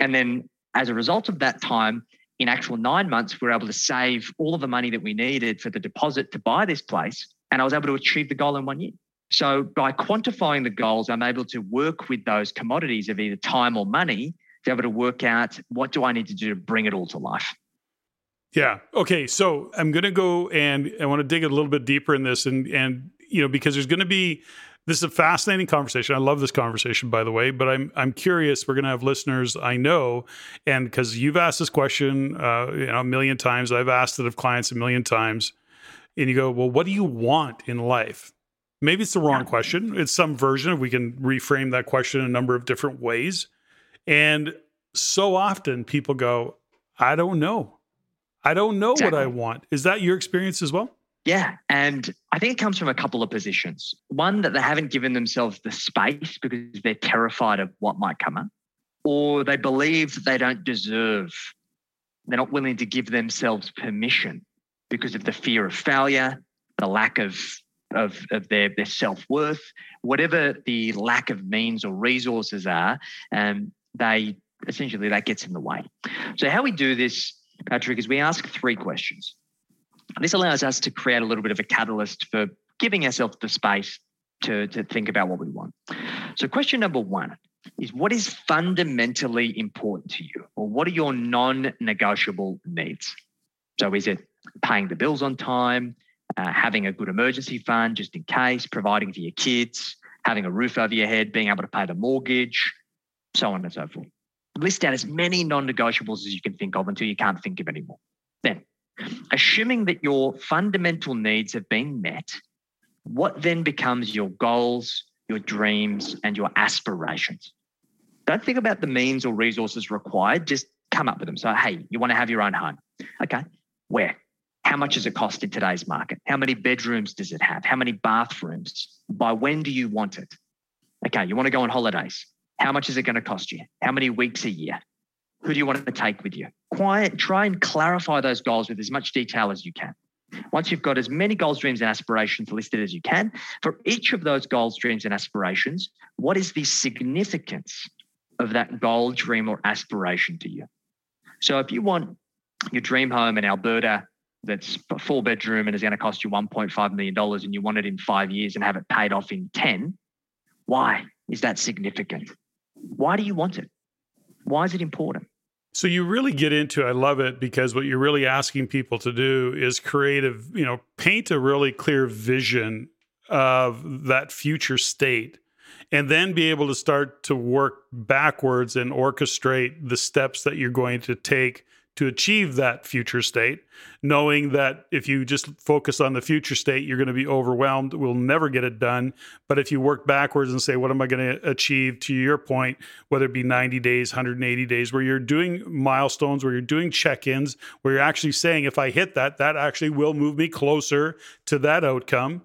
And then as a result of that time, in actual nine months, we were able to save all of the money that we needed for the deposit to buy this place, and I was able to achieve the goal in one year. So by quantifying the goals, I'm able to work with those commodities of either time or money be able to work out what do I need to do to bring it all to life. Yeah. Okay. So I'm going to go and I want to dig a little bit deeper in this, and and you know because there's going to be this is a fascinating conversation. I love this conversation, by the way. But I'm I'm curious. We're going to have listeners I know, and because you've asked this question, uh, you know, a million times. I've asked it of clients a million times, and you go, well, what do you want in life? Maybe it's the wrong question. It's some version. Of we can reframe that question a number of different ways. And so often people go, I don't know. I don't know exactly. what I want. Is that your experience as well? Yeah. And I think it comes from a couple of positions. One, that they haven't given themselves the space because they're terrified of what might come up, or they believe that they don't deserve, they're not willing to give themselves permission because of the fear of failure, the lack of of, of their, their self worth, whatever the lack of means or resources are, um, they essentially that gets in the way. So how we do this, Patrick, is we ask three questions. This allows us to create a little bit of a catalyst for giving ourselves the space to, to think about what we want. So question number one is what is fundamentally important to you or what are your non-negotiable needs? So is it paying the bills on time, uh, having a good emergency fund just in case, providing for your kids, having a roof over your head, being able to pay the mortgage, so on and so forth. List out as many non negotiables as you can think of until you can't think of any more. Then, assuming that your fundamental needs have been met, what then becomes your goals, your dreams, and your aspirations? Don't think about the means or resources required, just come up with them. So, hey, you want to have your own home. Okay, where? How much does it cost in today's market? How many bedrooms does it have? How many bathrooms? By when do you want it? Okay, you want to go on holidays. How much is it going to cost you? How many weeks a year? Who do you want to take with you? Quiet, try and clarify those goals with as much detail as you can. Once you've got as many goals, dreams, and aspirations listed as you can, for each of those goals, dreams, and aspirations, what is the significance of that goal, dream, or aspiration to you? So if you want your dream home in Alberta that's a four bedroom and is going to cost you $1.5 million and you want it in five years and have it paid off in 10, why is that significant? Why do you want it? Why is it important? So you really get into I love it because what you're really asking people to do is create a, you know, paint a really clear vision of that future state and then be able to start to work backwards and orchestrate the steps that you're going to take to achieve that future state, knowing that if you just focus on the future state, you're going to be overwhelmed, we'll never get it done. But if you work backwards and say, what am I going to achieve to your point, whether it be 90 days, 180 days, where you're doing milestones, where you're doing check ins, where you're actually saying, if I hit that, that actually will move me closer to that outcome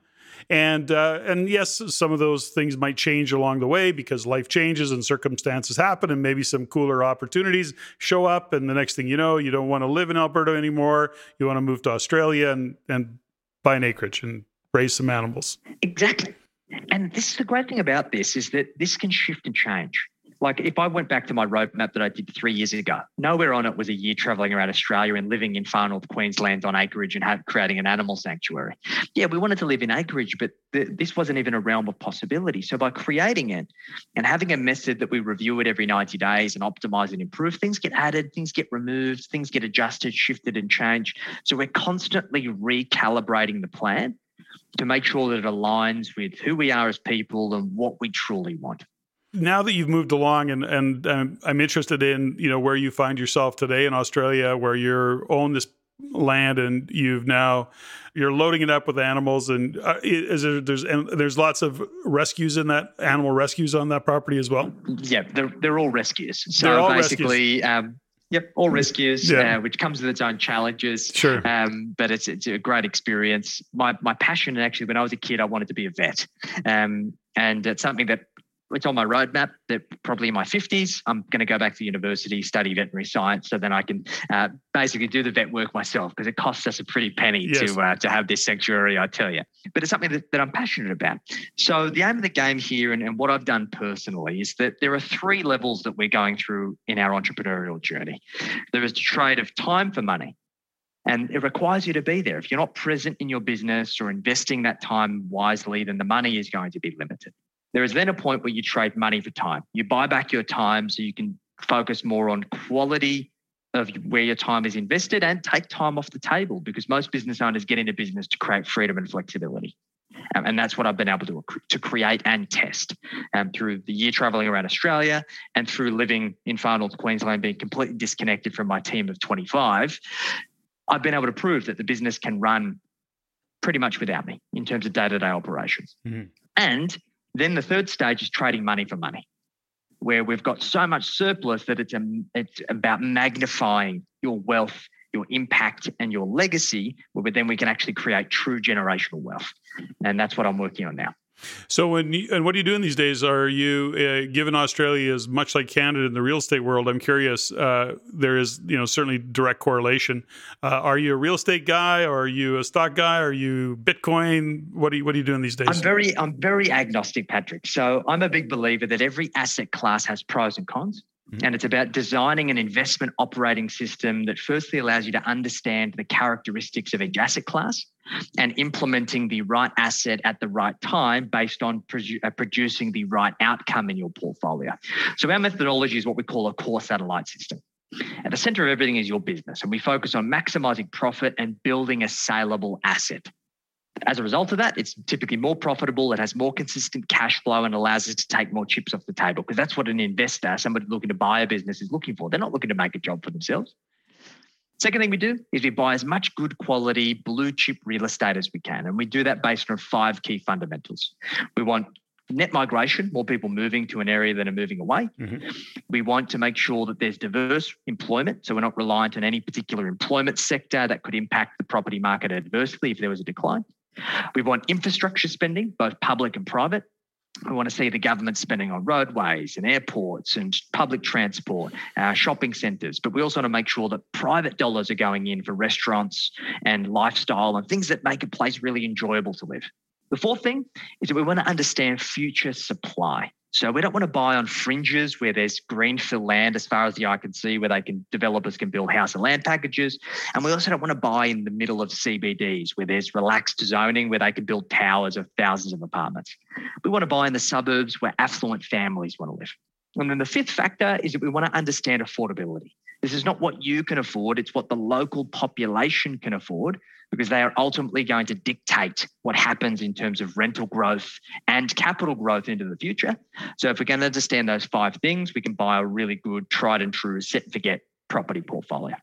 and uh, and yes, some of those things might change along the way because life changes and circumstances happen, and maybe some cooler opportunities show up. And the next thing you know, you don't want to live in Alberta anymore. You want to move to Australia and and buy an acreage and raise some animals. Exactly. And this is the great thing about this is that this can shift and change. Like if I went back to my roadmap that I did three years ago, nowhere on it was a year traveling around Australia and living in far north Queensland on acreage and have, creating an animal sanctuary. Yeah, we wanted to live in acreage, but the, this wasn't even a realm of possibility. So by creating it and having a method that we review it every 90 days and optimize and improve, things get added, things get removed, things get adjusted, shifted, and changed. So we're constantly recalibrating the plan to make sure that it aligns with who we are as people and what we truly want now that you've moved along and and um, I'm interested in you know where you find yourself today in Australia where you're own this land and you've now you're loading it up with animals and uh, is there there's and there's lots of rescues in that animal rescues on that property as well yeah they're, they're all rescues so all basically rescues. Um, Yep, all rescues, yeah. uh, which comes with its own challenges. Sure. Um, but it's it's a great experience. My my passion actually, when I was a kid, I wanted to be a vet, um, and it's something that it's on my roadmap that probably in my 50s, I'm going to go back to university, study veterinary science, so then I can uh, basically do the vet work myself because it costs us a pretty penny yes. to uh, to have this sanctuary, I tell you. But it's something that, that I'm passionate about. So the aim of the game here and, and what I've done personally is that there are three levels that we're going through in our entrepreneurial journey. There is the trade of time for money. And it requires you to be there. If you're not present in your business or investing that time wisely, then the money is going to be limited. There is then a point where you trade money for time. You buy back your time so you can focus more on quality of where your time is invested and take time off the table because most business owners get into business to create freedom and flexibility. Um, and that's what I've been able to, to create and test um, through the year traveling around Australia and through living in far north Queensland, being completely disconnected from my team of 25. I've been able to prove that the business can run pretty much without me in terms of day to day operations. Mm-hmm. And then the third stage is trading money for money, where we've got so much surplus that it's, a, it's about magnifying your wealth, your impact, and your legacy, where then we can actually create true generational wealth. And that's what I'm working on now. So, when you, and what are you doing these days? Are you, uh, given Australia is much like Canada in the real estate world? I'm curious. Uh, there is, you know, certainly direct correlation. Uh, are you a real estate guy? Or are you a stock guy? Are you Bitcoin? What are you What are you doing these days? I'm very, I'm very agnostic, Patrick. So, I'm a big believer that every asset class has pros and cons. Mm-hmm. And it's about designing an investment operating system that firstly allows you to understand the characteristics of each asset class and implementing the right asset at the right time based on produ- uh, producing the right outcome in your portfolio. So, our methodology is what we call a core satellite system. At the center of everything is your business, and we focus on maximizing profit and building a saleable asset. As a result of that, it's typically more profitable, it has more consistent cash flow, and allows us to take more chips off the table because that's what an investor, somebody looking to buy a business, is looking for. They're not looking to make a job for themselves. Second thing we do is we buy as much good quality blue chip real estate as we can. And we do that based on five key fundamentals. We want net migration, more people moving to an area than are moving away. Mm-hmm. We want to make sure that there's diverse employment. So we're not reliant on any particular employment sector that could impact the property market adversely if there was a decline. We want infrastructure spending, both public and private. We want to see the government spending on roadways and airports and public transport, uh, shopping centres. But we also want to make sure that private dollars are going in for restaurants and lifestyle and things that make a place really enjoyable to live. The fourth thing is that we want to understand future supply. So we don't want to buy on fringes where there's greenfield land as far as the eye can see, where they can developers can build house and land packages. And we also don't want to buy in the middle of CBDs where there's relaxed zoning where they can build towers of thousands of apartments. We want to buy in the suburbs where affluent families want to live. And then the fifth factor is that we want to understand affordability. This is not what you can afford, it's what the local population can afford because they are ultimately going to dictate what happens in terms of rental growth and capital growth into the future. So, if we can understand those five things, we can buy a really good, tried and true set and forget property portfolio.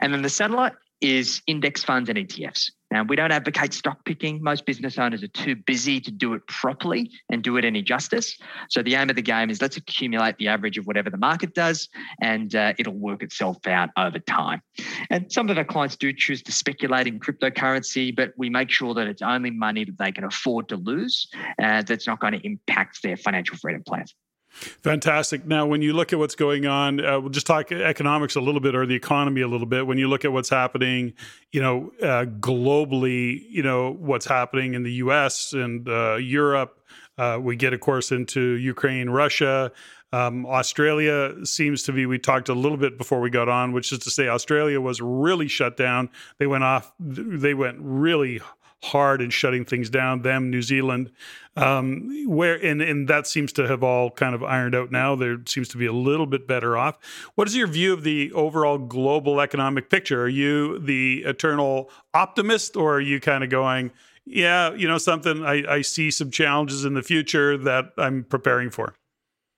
And then the satellite is index funds and ETFs. Now, we don't advocate stock picking. Most business owners are too busy to do it properly and do it any justice. So, the aim of the game is let's accumulate the average of whatever the market does, and uh, it'll work itself out over time. And some of our clients do choose to speculate in cryptocurrency, but we make sure that it's only money that they can afford to lose uh, that's not going to impact their financial freedom plans. Fantastic. Now, when you look at what's going on, uh, we'll just talk economics a little bit or the economy a little bit. When you look at what's happening, you know, uh, globally, you know, what's happening in the U.S. and uh, Europe. Uh, we get, of course, into Ukraine, Russia. Um, Australia seems to be. We talked a little bit before we got on, which is to say, Australia was really shut down. They went off. They went really hard in shutting things down. Them, New Zealand, um, where and and that seems to have all kind of ironed out now. There seems to be a little bit better off. What is your view of the overall global economic picture? Are you the eternal optimist, or are you kind of going? Yeah, you know something. I, I see some challenges in the future that I'm preparing for.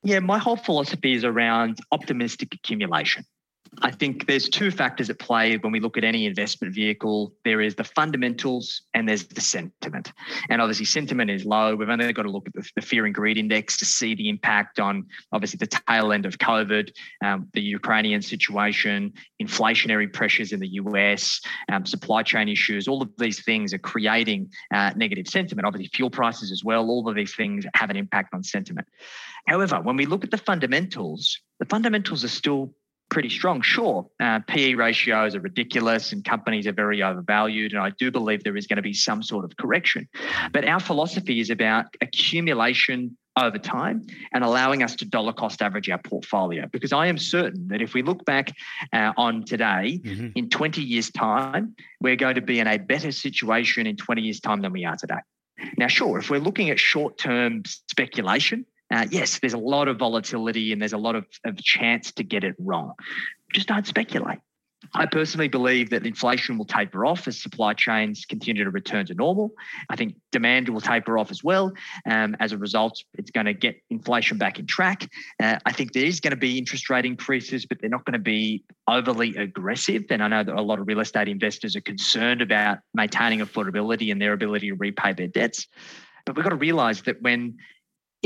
Yeah, my whole philosophy is around optimistic accumulation. I think there's two factors at play when we look at any investment vehicle. There is the fundamentals and there's the sentiment. And obviously, sentiment is low. We've only got to look at the, the fear and greed index to see the impact on obviously the tail end of COVID, um, the Ukrainian situation, inflationary pressures in the US, um, supply chain issues. All of these things are creating uh, negative sentiment. Obviously, fuel prices as well. All of these things have an impact on sentiment. However, when we look at the fundamentals, the fundamentals are still pretty strong. Sure, uh, PE ratios are ridiculous and companies are very overvalued. And I do believe there is going to be some sort of correction. But our philosophy is about accumulation over time and allowing us to dollar cost average our portfolio. Because I am certain that if we look back uh, on today, mm-hmm. in 20 years' time, we're going to be in a better situation in 20 years' time than we are today. Now, sure, if we're looking at short term speculation, uh, yes, there's a lot of volatility and there's a lot of, of chance to get it wrong. Just don't speculate. I personally believe that inflation will taper off as supply chains continue to return to normal. I think demand will taper off as well. Um, as a result, it's going to get inflation back in track. Uh, I think there is going to be interest rate increases, but they're not going to be overly aggressive. And I know that a lot of real estate investors are concerned about maintaining affordability and their ability to repay their debts. But we've got to realize that when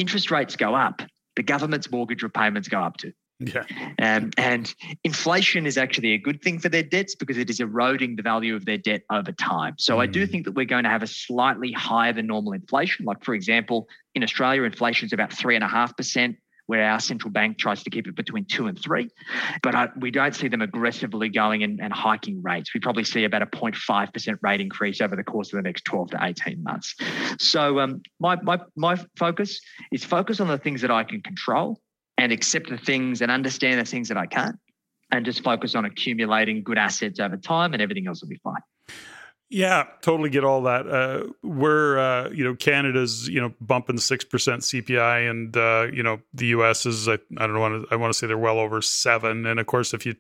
interest rates go up, the government's mortgage repayments go up too. Yeah. Um, and inflation is actually a good thing for their debts because it is eroding the value of their debt over time. So mm. I do mm. think that we're going to have a slightly higher than normal inflation. Like, for example, in Australia, inflation is about 3.5% where our central bank tries to keep it between two and three. But uh, we don't see them aggressively going and, and hiking rates. We probably see about a 0.5% rate increase over the course of the next 12 to 18 months. So um, my, my, my focus is focus on the things that I can control and accept the things and understand the things that I can't and just focus on accumulating good assets over time and everything else will be fine. Yeah, totally get all that. Uh, we're, uh, you know, Canada's, you know, bumping six percent CPI, and uh, you know, the U.S. is, I, I don't know, I want to say they're well over seven. And of course, if you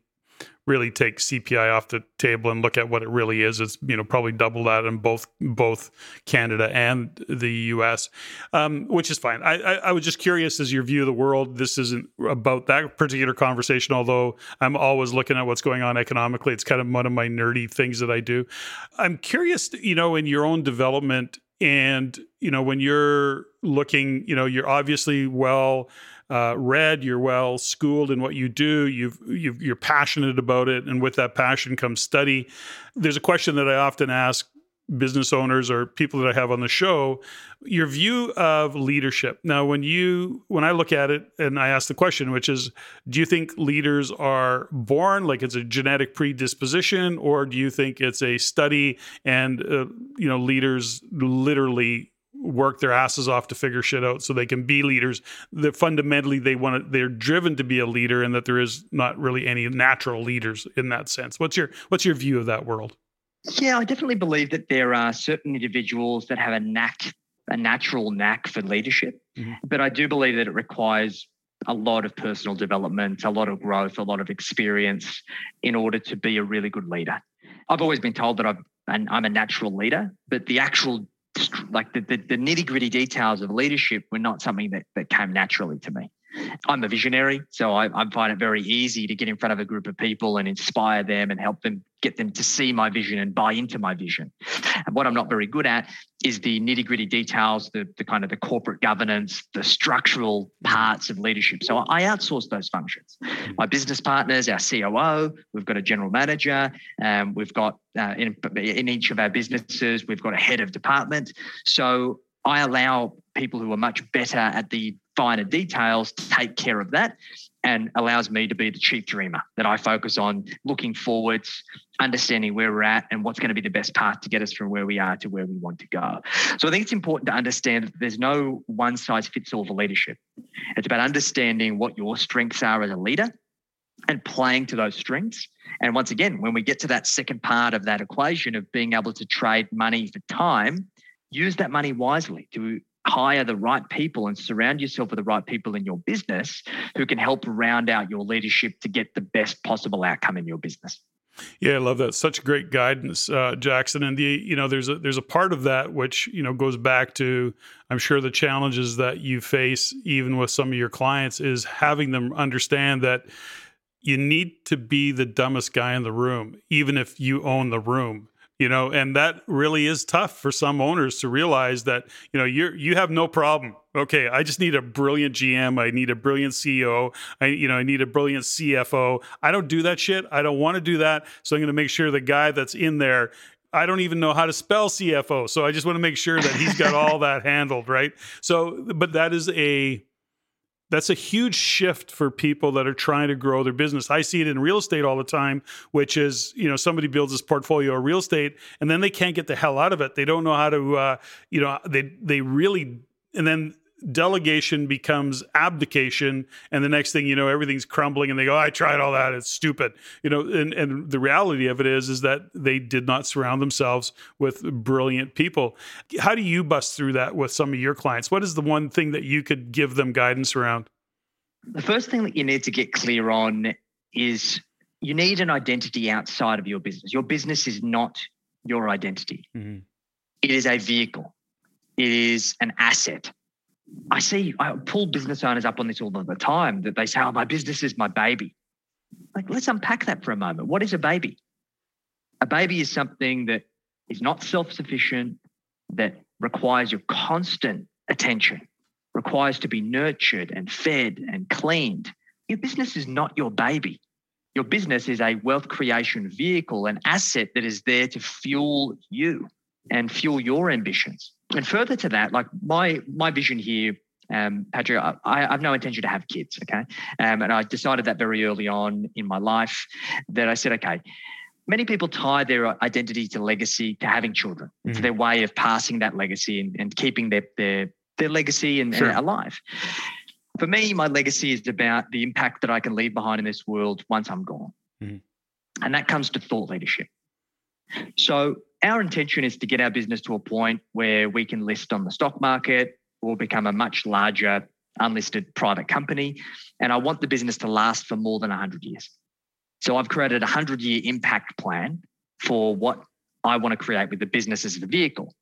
really take CPI off the table and look at what it really is, it's you know probably double that in both both Canada and the U.S., um, which is fine. I, I, I was just curious as your view of the world. This isn't about that particular conversation, although I'm always looking at what's going on economically. It's kind of one of my nerdy things that I do. I'm curious, you know, in your own development and you know when you're looking, you know, you're obviously well uh, read, you're well schooled in what you do, you've, you've, you're passionate about it, and with that passion comes study. There's a question that I often ask business owners or people that I have on the show your view of leadership. Now when you when I look at it and I ask the question which is do you think leaders are born like it's a genetic predisposition or do you think it's a study and uh, you know leaders literally work their asses off to figure shit out so they can be leaders. That fundamentally they want to they're driven to be a leader and that there is not really any natural leaders in that sense. What's your what's your view of that world? Yeah i definitely believe that there are certain individuals that have a knack a natural knack for leadership mm-hmm. but i do believe that it requires a lot of personal development a lot of growth a lot of experience in order to be a really good leader. I've always been told that i've and I'm a natural leader, but the actual like the, the, the nitty gritty details of leadership were not something that, that came naturally to me. I'm a visionary, so I, I, find it very easy to get in front of a group of people and inspire them and help them get them to see my vision and buy into my vision. And what I'm not very good at is the nitty gritty details, the, the kind of the corporate governance, the structural parts of leadership. So I outsource those functions. My business partners, our COO, we've got a general manager, um, we've got uh, in, in each of our businesses, we've got a head of department. So I allow people who are much better at the finer details to take care of that and allows me to be the chief dreamer that I focus on looking forwards, understanding where we're at and what's going to be the best path to get us from where we are to where we want to go. So I think it's important to understand that there's no one size fits all for leadership. It's about understanding what your strengths are as a leader and playing to those strengths. And once again, when we get to that second part of that equation of being able to trade money for time, use that money wisely to hire the right people and surround yourself with the right people in your business who can help round out your leadership to get the best possible outcome in your business. Yeah, I love that. Such great guidance, uh, Jackson. And the you know there's a there's a part of that which you know goes back to I'm sure the challenges that you face even with some of your clients is having them understand that you need to be the dumbest guy in the room, even if you own the room you know and that really is tough for some owners to realize that you know you you have no problem okay i just need a brilliant gm i need a brilliant ceo i you know i need a brilliant cfo i don't do that shit i don't want to do that so i'm going to make sure the guy that's in there I don't even know how to spell CFO. So I just want to make sure that he's got all that handled, right? So, but that is a that's a huge shift for people that are trying to grow their business. I see it in real estate all the time, which is, you know, somebody builds this portfolio of real estate and then they can't get the hell out of it. They don't know how to, uh, you know, they, they really, and then delegation becomes abdication and the next thing you know everything's crumbling and they go i tried all that it's stupid. You know and, and the reality of it is is that they did not surround themselves with brilliant people. How do you bust through that with some of your clients? What is the one thing that you could give them guidance around? The first thing that you need to get clear on is you need an identity outside of your business. Your business is not your identity. Mm-hmm. it is a vehicle. It is an asset I see, I pull business owners up on this all the time that they say, oh, my business is my baby. Like, let's unpack that for a moment. What is a baby? A baby is something that is not self sufficient, that requires your constant attention, requires to be nurtured and fed and cleaned. Your business is not your baby. Your business is a wealth creation vehicle, an asset that is there to fuel you and fuel your ambitions and further to that, like my my vision here, um, Patrick, I, I, have no intention to have kids. Okay, um, and I decided that very early on in my life that I said, okay. Many people tie their identity to legacy to having children. Mm-hmm. It's their way of passing that legacy and, and keeping their their their legacy and, sure. and alive. For me, my legacy is about the impact that I can leave behind in this world once I'm gone. Mm-hmm. And that comes to thought leadership. So, our intention is to get our business to a point where we can list on the stock market or become a much larger unlisted private company. And I want the business to last for more than 100 years. So, I've created a 100 year impact plan for what I want to create with the business as a vehicle.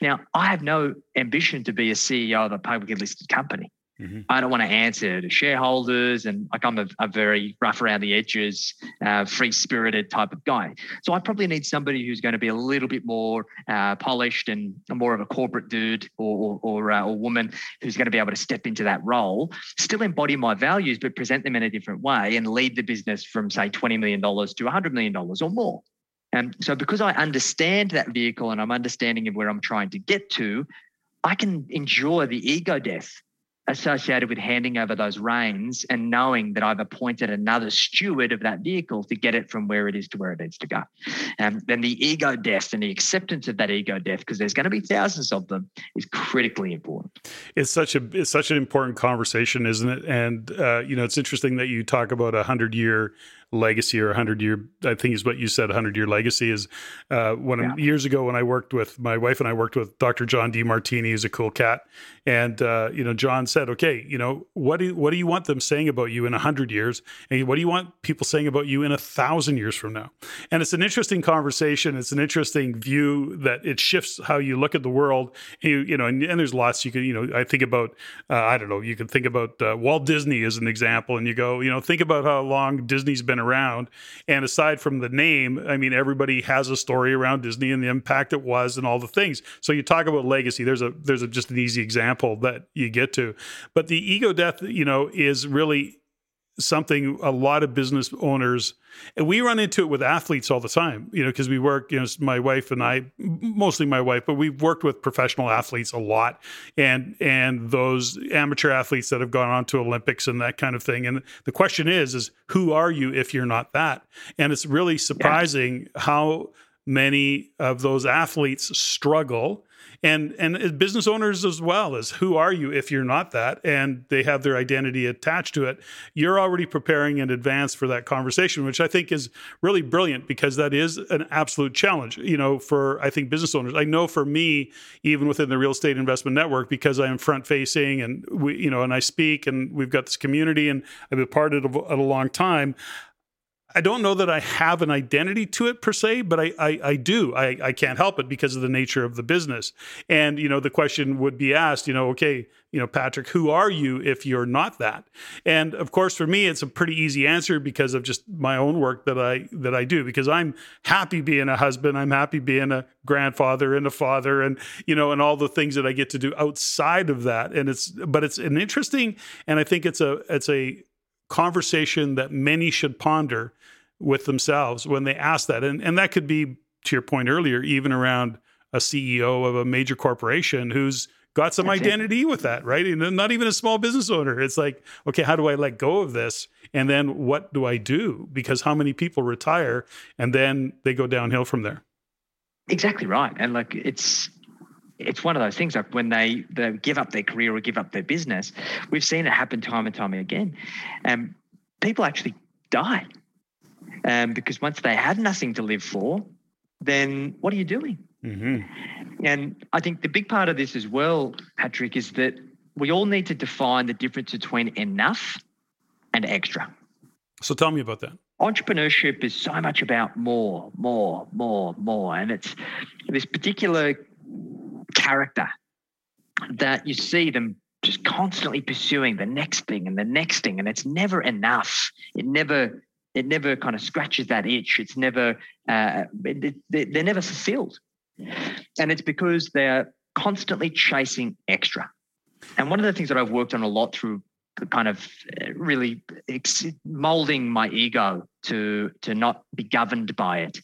Now, I have no ambition to be a CEO of a publicly listed company. Mm-hmm. I don't want to answer to shareholders, and like I'm a, a very rough around the edges, uh, free spirited type of guy. So I probably need somebody who's going to be a little bit more uh, polished and more of a corporate dude or or, or, uh, or woman who's going to be able to step into that role, still embody my values, but present them in a different way and lead the business from say twenty million dollars to hundred million dollars or more. And so, because I understand that vehicle and I'm understanding of where I'm trying to get to, I can endure the ego death associated with handing over those reins and knowing that I've appointed another steward of that vehicle to get it from where it is to where it needs to go. And then the ego death and the acceptance of that ego death, because there's going to be thousands of them, is critically important. It's such a it's such an important conversation, isn't it? And uh, you know, it's interesting that you talk about a hundred year legacy or a hundred year. I think is what you said. A hundred year legacy is uh, when yeah. years ago when I worked with my wife and I worked with Dr. John Demartini who's a cool cat, and uh, you know John said, okay, you know what do what do you want them saying about you in a hundred years, and what do you want people saying about you in a thousand years from now? And it's an interesting conversation. It's an interesting view that it shifts how you look at the world. And you, you know, and, and, there's lots you can you know I think about uh, I don't know you can think about uh, Walt Disney as an example, and you go you know think about how long Disney's been been around. And aside from the name, I mean, everybody has a story around Disney and the impact it was and all the things. So you talk about legacy. There's a there's a, just an easy example that you get to, but the ego death, you know, is really something a lot of business owners and we run into it with athletes all the time you know because we work you know my wife and i mostly my wife but we've worked with professional athletes a lot and and those amateur athletes that have gone on to olympics and that kind of thing and the question is is who are you if you're not that and it's really surprising yeah. how many of those athletes struggle and and business owners as well as who are you if you're not that? And they have their identity attached to it. You're already preparing in advance for that conversation which i think is really brilliant because that is an absolute challenge you know for i think business owners. I know for me even within the real estate investment network because i am front facing and we you know and i speak and we've got this community and i've been part of it a long time I don't know that I have an identity to it per se, but I I, I do. I, I can't help it because of the nature of the business. And you know, the question would be asked, you know, okay, you know, Patrick, who are you if you're not that? And of course, for me, it's a pretty easy answer because of just my own work that I that I do. Because I'm happy being a husband, I'm happy being a grandfather and a father, and you know, and all the things that I get to do outside of that. And it's but it's an interesting, and I think it's a it's a conversation that many should ponder with themselves when they ask that. And, and that could be, to your point earlier, even around a CEO of a major corporation who's got some That's identity it. with that, right? And not even a small business owner. It's like, okay, how do I let go of this? And then what do I do? Because how many people retire and then they go downhill from there? Exactly right. And like it's it's one of those things like when they, they give up their career or give up their business, we've seen it happen time and time again. And um, people actually die um, because once they had nothing to live for, then what are you doing? Mm-hmm. And I think the big part of this as well, Patrick, is that we all need to define the difference between enough and extra. So tell me about that. Entrepreneurship is so much about more, more, more, more. And it's this particular character that you see them just constantly pursuing the next thing and the next thing and it's never enough it never it never kind of scratches that itch. It's never uh, they're never fulfilled and it's because they're constantly chasing extra. And one of the things that i've worked on a lot through kind of uh, really molding my ego to to not be governed by it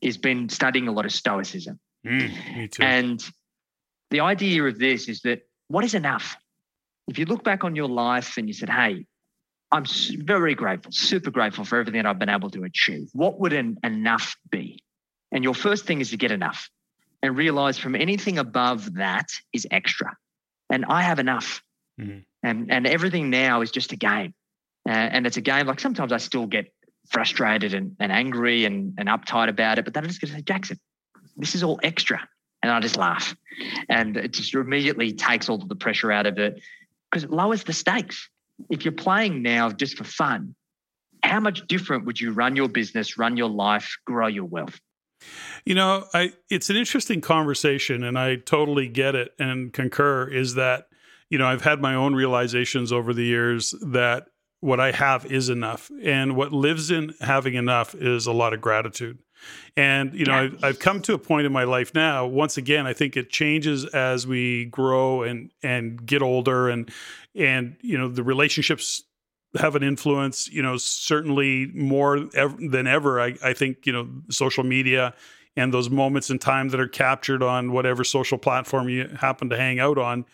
is been studying a lot of stoicism. Mm, and the idea of this is that what is enough? If you look back on your life and you said, hey, I'm very grateful, super grateful for everything that I've been able to achieve. What would an enough be? And your first thing is to get enough and realize from anything above that is extra. And I have enough. Mm-hmm. And, and everything now is just a game. Uh, and it's a game like sometimes I still get frustrated and, and angry and, and uptight about it, but then I just going to say, Jackson, this is all extra. And I just laugh. And it just immediately takes all of the pressure out of it because it lowers the stakes. If you're playing now just for fun, how much different would you run your business, run your life, grow your wealth? You know, I it's an interesting conversation and I totally get it and concur is that you know, I've had my own realizations over the years that what I have is enough. And what lives in having enough is a lot of gratitude. And, you know, yeah. I've, I've, come to a point in my life now, once again, I think it changes as we grow and, and get older and, and, you know, the relationships have an influence, you know, certainly more ev- than ever. I, I think, you know, social media and those moments in time that are captured on whatever social platform you happen to hang out on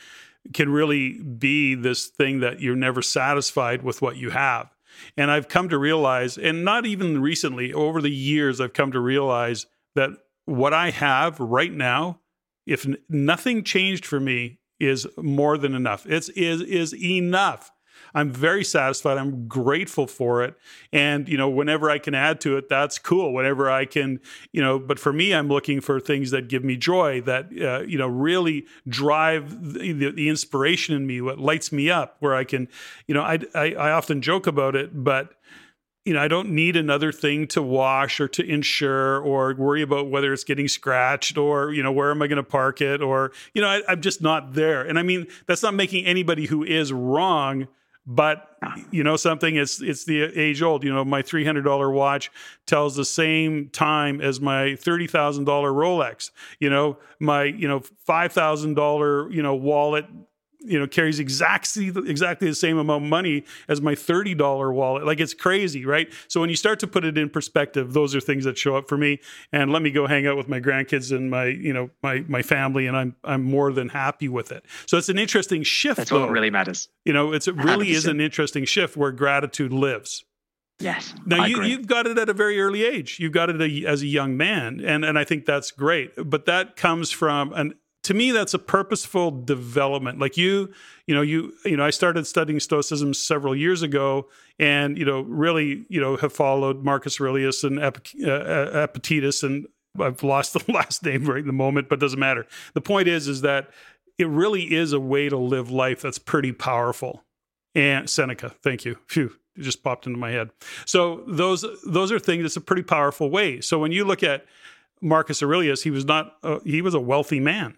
can really be this thing that you're never satisfied with what you have. And I've come to realize, and not even recently, over the years, I've come to realize that what I have right now, if nothing changed for me, is more than enough. It's is is enough. I'm very satisfied. I'm grateful for it. And, you know, whenever I can add to it, that's cool. Whenever I can, you know, but for me, I'm looking for things that give me joy, that, uh, you know, really drive the, the, the, inspiration in me, what lights me up, where I can, you know, I, I, I often joke about it, but, you know, I don't need another thing to wash or to insure or worry about whether it's getting scratched or, you know, where am I going to park it or, you know, I, I'm just not there. And I mean, that's not making anybody who is wrong but you know something it's it's the age old you know my $300 watch tells the same time as my $30,000 Rolex you know my you know $5,000 you know wallet you know carries exactly exactly the same amount of money as my $30 wallet like it's crazy right so when you start to put it in perspective those are things that show up for me and let me go hang out with my grandkids and my you know my my family and i'm i'm more than happy with it so it's an interesting shift that's though. what really matters you know it's it really is an interesting shift where gratitude lives Yes. Now you, you've got it at a very early age. You've got it a, as a young man, and and I think that's great. But that comes from an to me that's a purposeful development. Like you you know you you know i started studying stoicism several years ago and you know really you know have followed marcus aurelius and uh, uh epictetus and i've lost the last name right in the moment but doesn't matter. The point is is that it really is a way to live life that's pretty powerful. And seneca thank you. Phew it just popped into my head. So those those are things that's a pretty powerful way. So when you look at marcus aurelius he was not uh, he was a wealthy man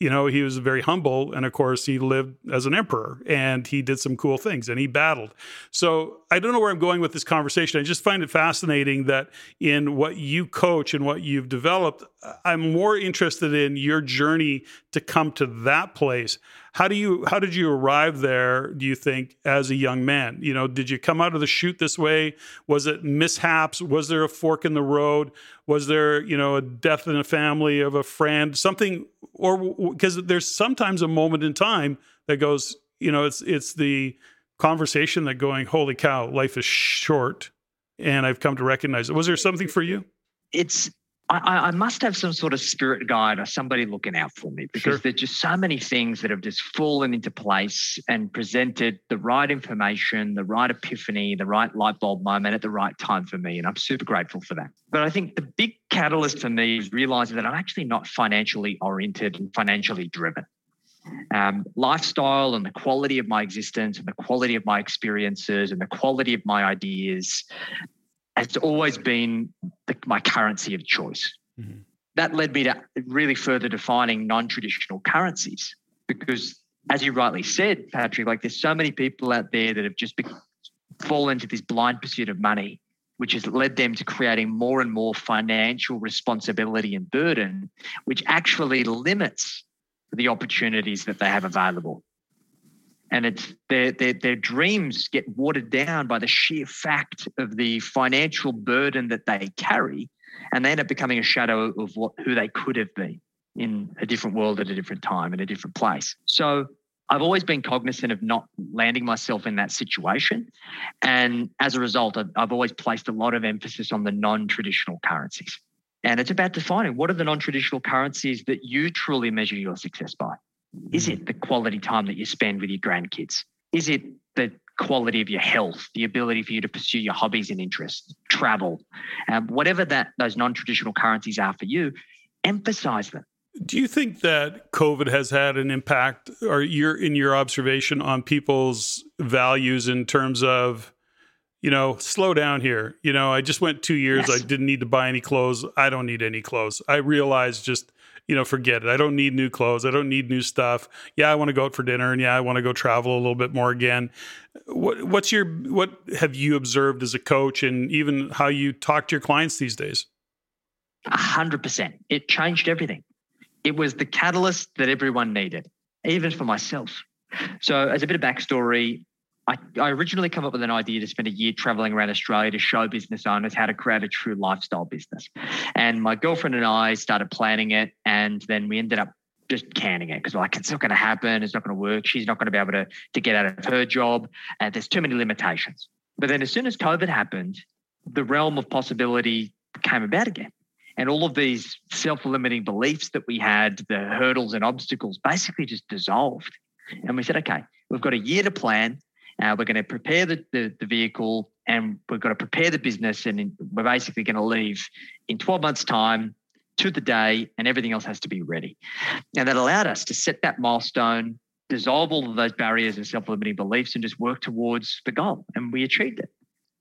you know, he was very humble. And of course, he lived as an emperor and he did some cool things and he battled. So I don't know where I'm going with this conversation. I just find it fascinating that in what you coach and what you've developed, I'm more interested in your journey to come to that place how do you how did you arrive there do you think as a young man? You know did you come out of the chute this way? Was it mishaps? Was there a fork in the road? Was there you know a death in a family of a friend? Something or because there's sometimes a moment in time that goes you know it's it's the conversation that going holy cow life is short and i've come to recognize it. Was there something for you? It's I, I, must have some sort of spirit guide or somebody looking out for me because sure. there's just so many things that have just fallen into place and presented the right information, the right epiphany, the right light bulb moment at the right time for me. And I'm super grateful for that. But I think the big catalyst for me is realizing that I'm actually not financially oriented and financially driven. Um, lifestyle and the quality of my existence and the quality of my experiences and the quality of my ideas has always been the, my currency of choice. Mm-hmm. That led me to really further defining non traditional currencies because, as you rightly said, Patrick, like there's so many people out there that have just been, fallen into this blind pursuit of money, which has led them to creating more and more financial responsibility and burden, which actually limits the opportunities that they have available and it's their, their their dreams get watered down by the sheer fact of the financial burden that they carry and they end up becoming a shadow of what who they could have been in a different world at a different time in a different place so I've always been cognizant of not landing myself in that situation. And as a result, I've always placed a lot of emphasis on the non traditional currencies. And it's about defining what are the non traditional currencies that you truly measure your success by Is it the quality time that you spend with your grandkids? Is it the quality of your health, the ability for you to pursue your hobbies and interests, travel, um, whatever that those non-traditional currencies are for you, emphasize them. Do you think that COVID has had an impact, or your in your observation on people's values in terms of, you know, slow down here. You know, I just went two years. Yes. I didn't need to buy any clothes. I don't need any clothes. I realized just you know, forget it. I don't need new clothes. I don't need new stuff. Yeah, I want to go out for dinner, and yeah, I want to go travel a little bit more again. What, what's your what have you observed as a coach, and even how you talk to your clients these days? A hundred percent. It changed everything. It was the catalyst that everyone needed, even for myself. So, as a bit of backstory, I, I, originally come up with an idea to spend a year traveling around Australia to show business owners how to create a true lifestyle business. And my girlfriend and I started planning it, and then we ended up just canning it because like it's not going to happen, it's not going to work. She's not going to be able to to get out of her job, and there's too many limitations. But then, as soon as COVID happened, the realm of possibility came about again. And all of these self limiting beliefs that we had, the hurdles and obstacles basically just dissolved. And we said, okay, we've got a year to plan. Uh, we're going to prepare the, the, the, vehicle and we've got to prepare the business. And we're basically going to leave in 12 months' time to the day, and everything else has to be ready. And that allowed us to set that milestone, dissolve all of those barriers and self limiting beliefs, and just work towards the goal. And we achieved it.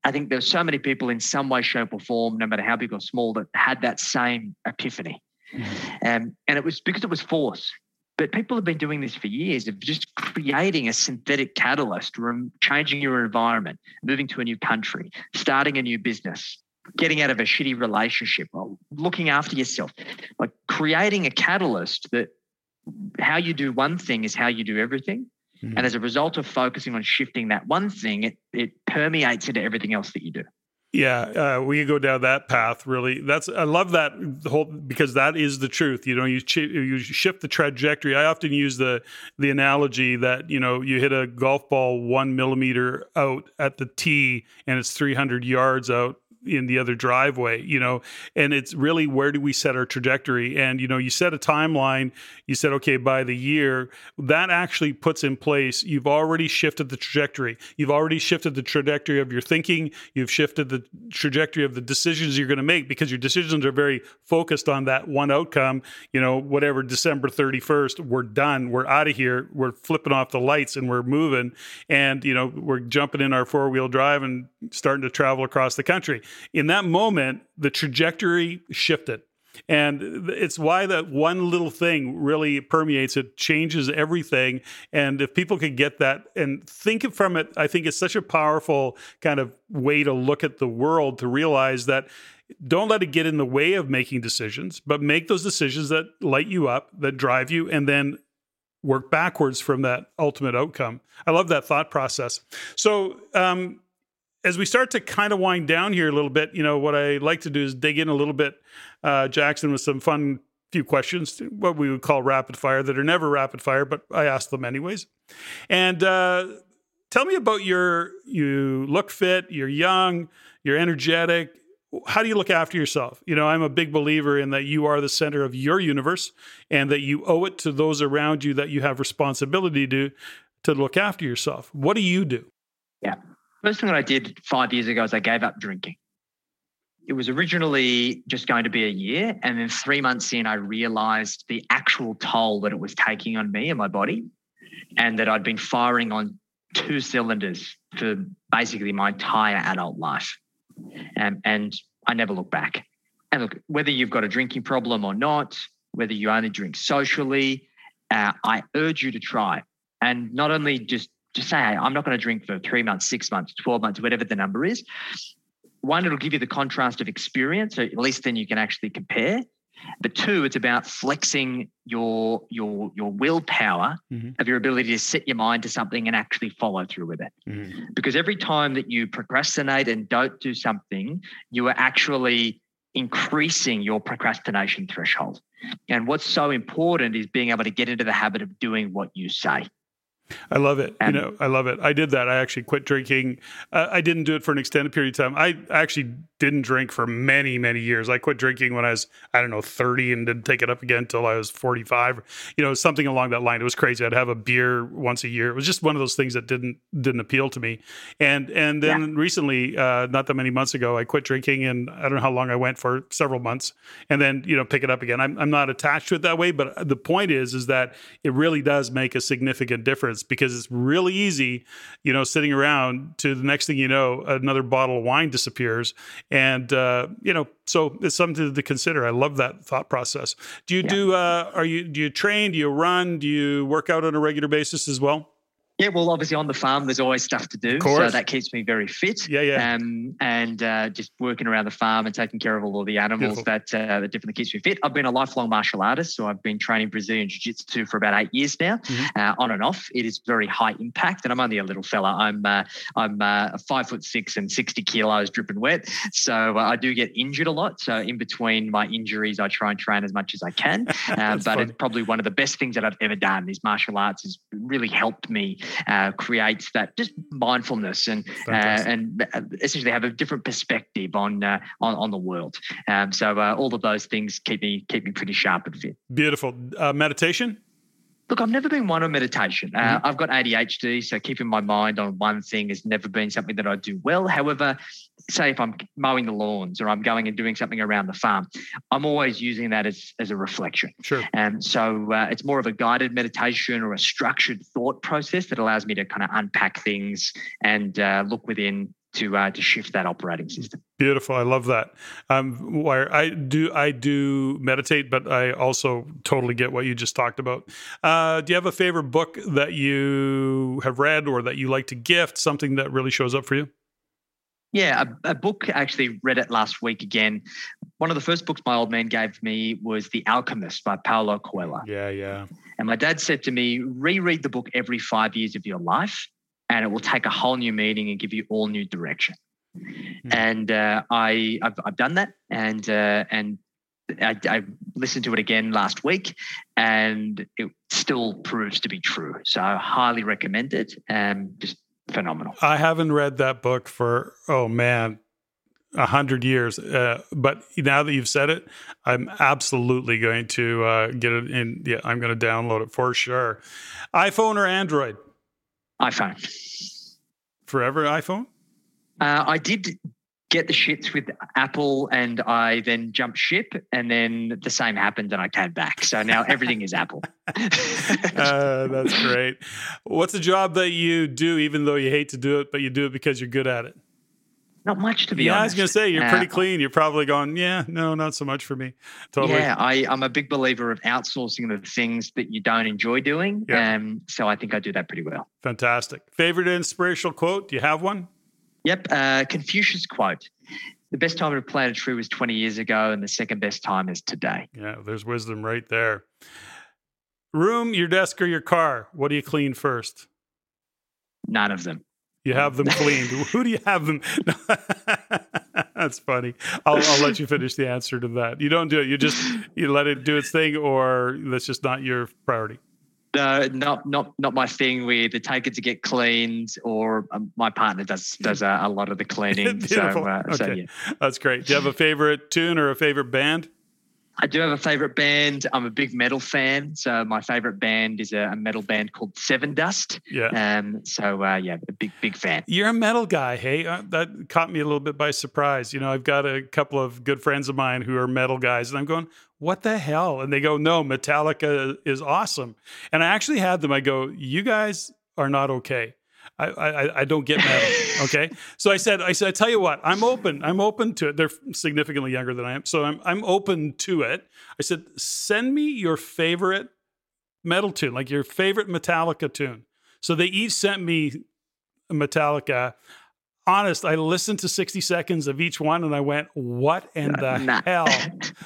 I think there's so many people in some way, shape, or form, no matter how big or small, that had that same epiphany. Mm-hmm. Um, and it was because it was force. But people have been doing this for years of just creating a synthetic catalyst, changing your environment, moving to a new country, starting a new business, getting out of a shitty relationship, looking after yourself, like creating a catalyst that how you do one thing is how you do everything. Mm-hmm. And as a result of focusing on shifting that one thing, it, it permeates into everything else that you do. Yeah, uh, we go down that path. Really, that's I love that whole because that is the truth. You know, you ch- you shift the trajectory. I often use the the analogy that you know you hit a golf ball one millimeter out at the tee and it's three hundred yards out in the other driveway, you know, and it's really where do we set our trajectory? And, you know, you set a timeline, you said, okay, by the year, that actually puts in place, you've already shifted the trajectory. You've already shifted the trajectory of your thinking. You've shifted the trajectory of the decisions you're going to make because your decisions are very focused on that one outcome, you know, whatever, December 31st, we're done. We're out of here. We're flipping off the lights and we're moving. And, you know, we're jumping in our four wheel drive and starting to travel across the country in that moment, the trajectory shifted. And it's why that one little thing really permeates it, changes everything. And if people could get that and think from it, I think it's such a powerful kind of way to look at the world to realize that don't let it get in the way of making decisions, but make those decisions that light you up, that drive you, and then work backwards from that ultimate outcome. I love that thought process. So, um, as we start to kind of wind down here a little bit, you know, what I like to do is dig in a little bit, uh, Jackson, with some fun few questions, what we would call rapid fire, that are never rapid fire, but I ask them anyways. And uh, tell me about your, you look fit, you're young, you're energetic. How do you look after yourself? You know, I'm a big believer in that you are the center of your universe and that you owe it to those around you that you have responsibility to to look after yourself. What do you do? Yeah. First thing that I did five years ago is I gave up drinking. It was originally just going to be a year. And then three months in, I realized the actual toll that it was taking on me and my body, and that I'd been firing on two cylinders for basically my entire adult life. And I never looked back. And look, whether you've got a drinking problem or not, whether you only drink socially, uh, I urge you to try. And not only just just say, hey, I'm not going to drink for three months, six months, 12 months, whatever the number is. One, it'll give you the contrast of experience. So at least then you can actually compare. But two, it's about flexing your your your willpower mm-hmm. of your ability to set your mind to something and actually follow through with it. Mm-hmm. Because every time that you procrastinate and don't do something, you are actually increasing your procrastination threshold. And what's so important is being able to get into the habit of doing what you say. I love it. you know, I love it. I did that. I actually quit drinking. Uh, I didn't do it for an extended period of time. I actually didn't drink for many, many years. I quit drinking when I was, I don't know, 30 and didn't take it up again until I was 45. You know, something along that line. It was crazy. I'd have a beer once a year. It was just one of those things that didn't didn't appeal to me. And and then yeah. recently, uh, not that many months ago, I quit drinking and I don't know how long I went for, several months. And then, you know, pick it up again. I'm, I'm not attached to it that way, but the point is, is that it really does make a significant difference because it's really easy, you know, sitting around to the next thing you know, another bottle of wine disappears. And, uh, you know, so it's something to consider. I love that thought process. Do you yeah. do, uh, are you, do you train? Do you run? Do you work out on a regular basis as well? Yeah, well, obviously on the farm, there's always stuff to do, so that keeps me very fit. Yeah, yeah. Um, and uh, just working around the farm and taking care of all of the animals that uh, that definitely keeps me fit. I've been a lifelong martial artist, so I've been training Brazilian jiu-jitsu for about eight years now, mm-hmm. uh, on and off. It is very high impact, and I'm only a little fella. I'm uh, I'm uh, five foot six and sixty kilos, dripping wet. So uh, I do get injured a lot. So in between my injuries, I try and train as much as I can. but funny. it's probably one of the best things that I've ever done. Is martial arts has really helped me uh, creates that just mindfulness and uh, and uh, essentially have a different perspective on uh, on, on the world. Um, so uh, all of those things keep me keep me pretty sharp and fit. Beautiful uh, meditation. Look, I've never been one on meditation. Uh, mm-hmm. I've got ADHD, so keeping my mind on one thing has never been something that I do well. However, say if I'm mowing the lawns or I'm going and doing something around the farm, I'm always using that as, as a reflection. Sure. And so uh, it's more of a guided meditation or a structured thought process that allows me to kind of unpack things and uh, look within to uh, to shift that operating system. Beautiful. I love that. Um, where I do I do meditate, but I also totally get what you just talked about. Uh, do you have a favorite book that you have read or that you like to gift? Something that really shows up for you? Yeah, a, a, book. Actually, read it last week again. One of the first books my old man gave me was The Alchemist by Paulo Coelho. Yeah, yeah. And my dad said to me, reread the book every five years of your life, and it will take a whole new meaning and give you all new direction. Mm-hmm. And uh, I, I've, I've, done that, and uh, and I, I, listened to it again last week, and it still proves to be true. So I highly recommend it. Um, just phenomenal. I haven't read that book for oh man, a hundred years. Uh, but now that you've said it, I'm absolutely going to uh, get it in. Yeah, I'm going to download it for sure. iPhone or Android? iPhone. Forever iPhone? Uh, I did get the shits with Apple and I then jumped ship and then the same happened and I came back. So now everything is Apple. uh, that's great. What's a job that you do even though you hate to do it, but you do it because you're good at it? Not much to be yeah, honest. I was going to say you're pretty uh, clean. You're probably going, yeah, no, not so much for me. Totally. Yeah, I, am a big believer of outsourcing the things that you don't enjoy doing. Yeah. Um, so I think I do that pretty well. Fantastic. Favorite inspirational quote? Do you have one? Yep. Uh, Confucius quote. The best time to plant a tree was 20 years ago, and the second best time is today. Yeah, there's wisdom right there. Room, your desk, or your car? What do you clean first? None of them. You have them cleaned. Who do you have them? That's funny. I'll, I'll, let you finish the answer to that. You don't do it. You just you let it do its thing, or that's just not your priority. No, not not not my thing. We either take it to get cleaned, or um, my partner does does a, a lot of the cleaning. so, uh, okay. so yeah, that's great. Do you have a favorite tune or a favorite band? I do have a favorite band. I'm a big metal fan. So my favorite band is a, a metal band called Sevendust. Yeah. Um. So uh, yeah, a big big fan. You're a metal guy, hey? Uh, that caught me a little bit by surprise. You know, I've got a couple of good friends of mine who are metal guys, and I'm going, "What the hell?" And they go, "No, Metallica is awesome." And I actually had them. I go, "You guys are not okay." I, I, I don't get metal. Okay. so I said, I said, I tell you what, I'm open. I'm open to it. They're significantly younger than I am. So I'm, I'm open to it. I said, send me your favorite metal tune, like your favorite Metallica tune. So they each sent me Metallica. Honest, I listened to 60 seconds of each one and I went, what in the nah. hell?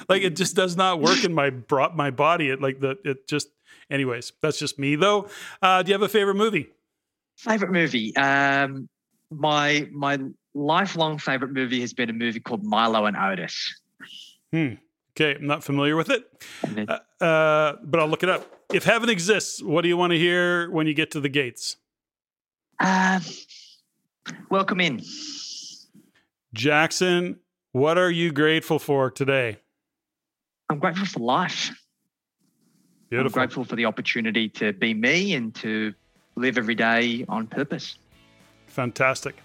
like it just does not work in my my body. It like the, it just, anyways, that's just me though. Uh, do you have a favorite movie? Favorite movie. Um, my my lifelong favorite movie has been a movie called Milo and Otis. Hmm. Okay, I'm not familiar with it, uh, uh, but I'll look it up. If heaven exists, what do you want to hear when you get to the gates? Uh, welcome in. Jackson, what are you grateful for today? I'm grateful for life. Beautiful. I'm grateful for the opportunity to be me and to live every day on purpose. Fantastic.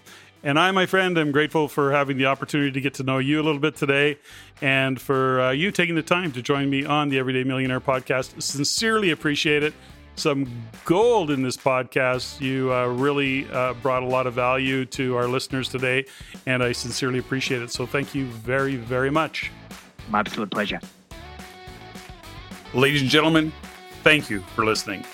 And I, my friend, am grateful for having the opportunity to get to know you a little bit today and for uh, you taking the time to join me on the Everyday Millionaire podcast. Sincerely appreciate it. Some gold in this podcast. You uh, really uh, brought a lot of value to our listeners today, and I sincerely appreciate it. So thank you very, very much. My absolute pleasure. Ladies and gentlemen, thank you for listening.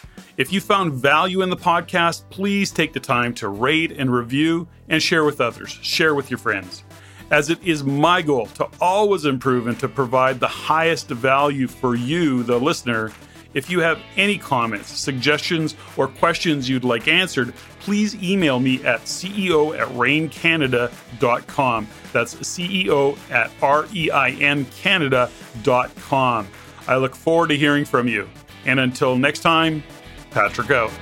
If you found value in the podcast, please take the time to rate and review and share with others, share with your friends. As it is my goal to always improve and to provide the highest value for you, the listener. If you have any comments, suggestions, or questions you'd like answered, please email me at ceo at reincanada.com. That's CEO at R E I N Canada.com. I look forward to hearing from you. And until next time, Patrick out.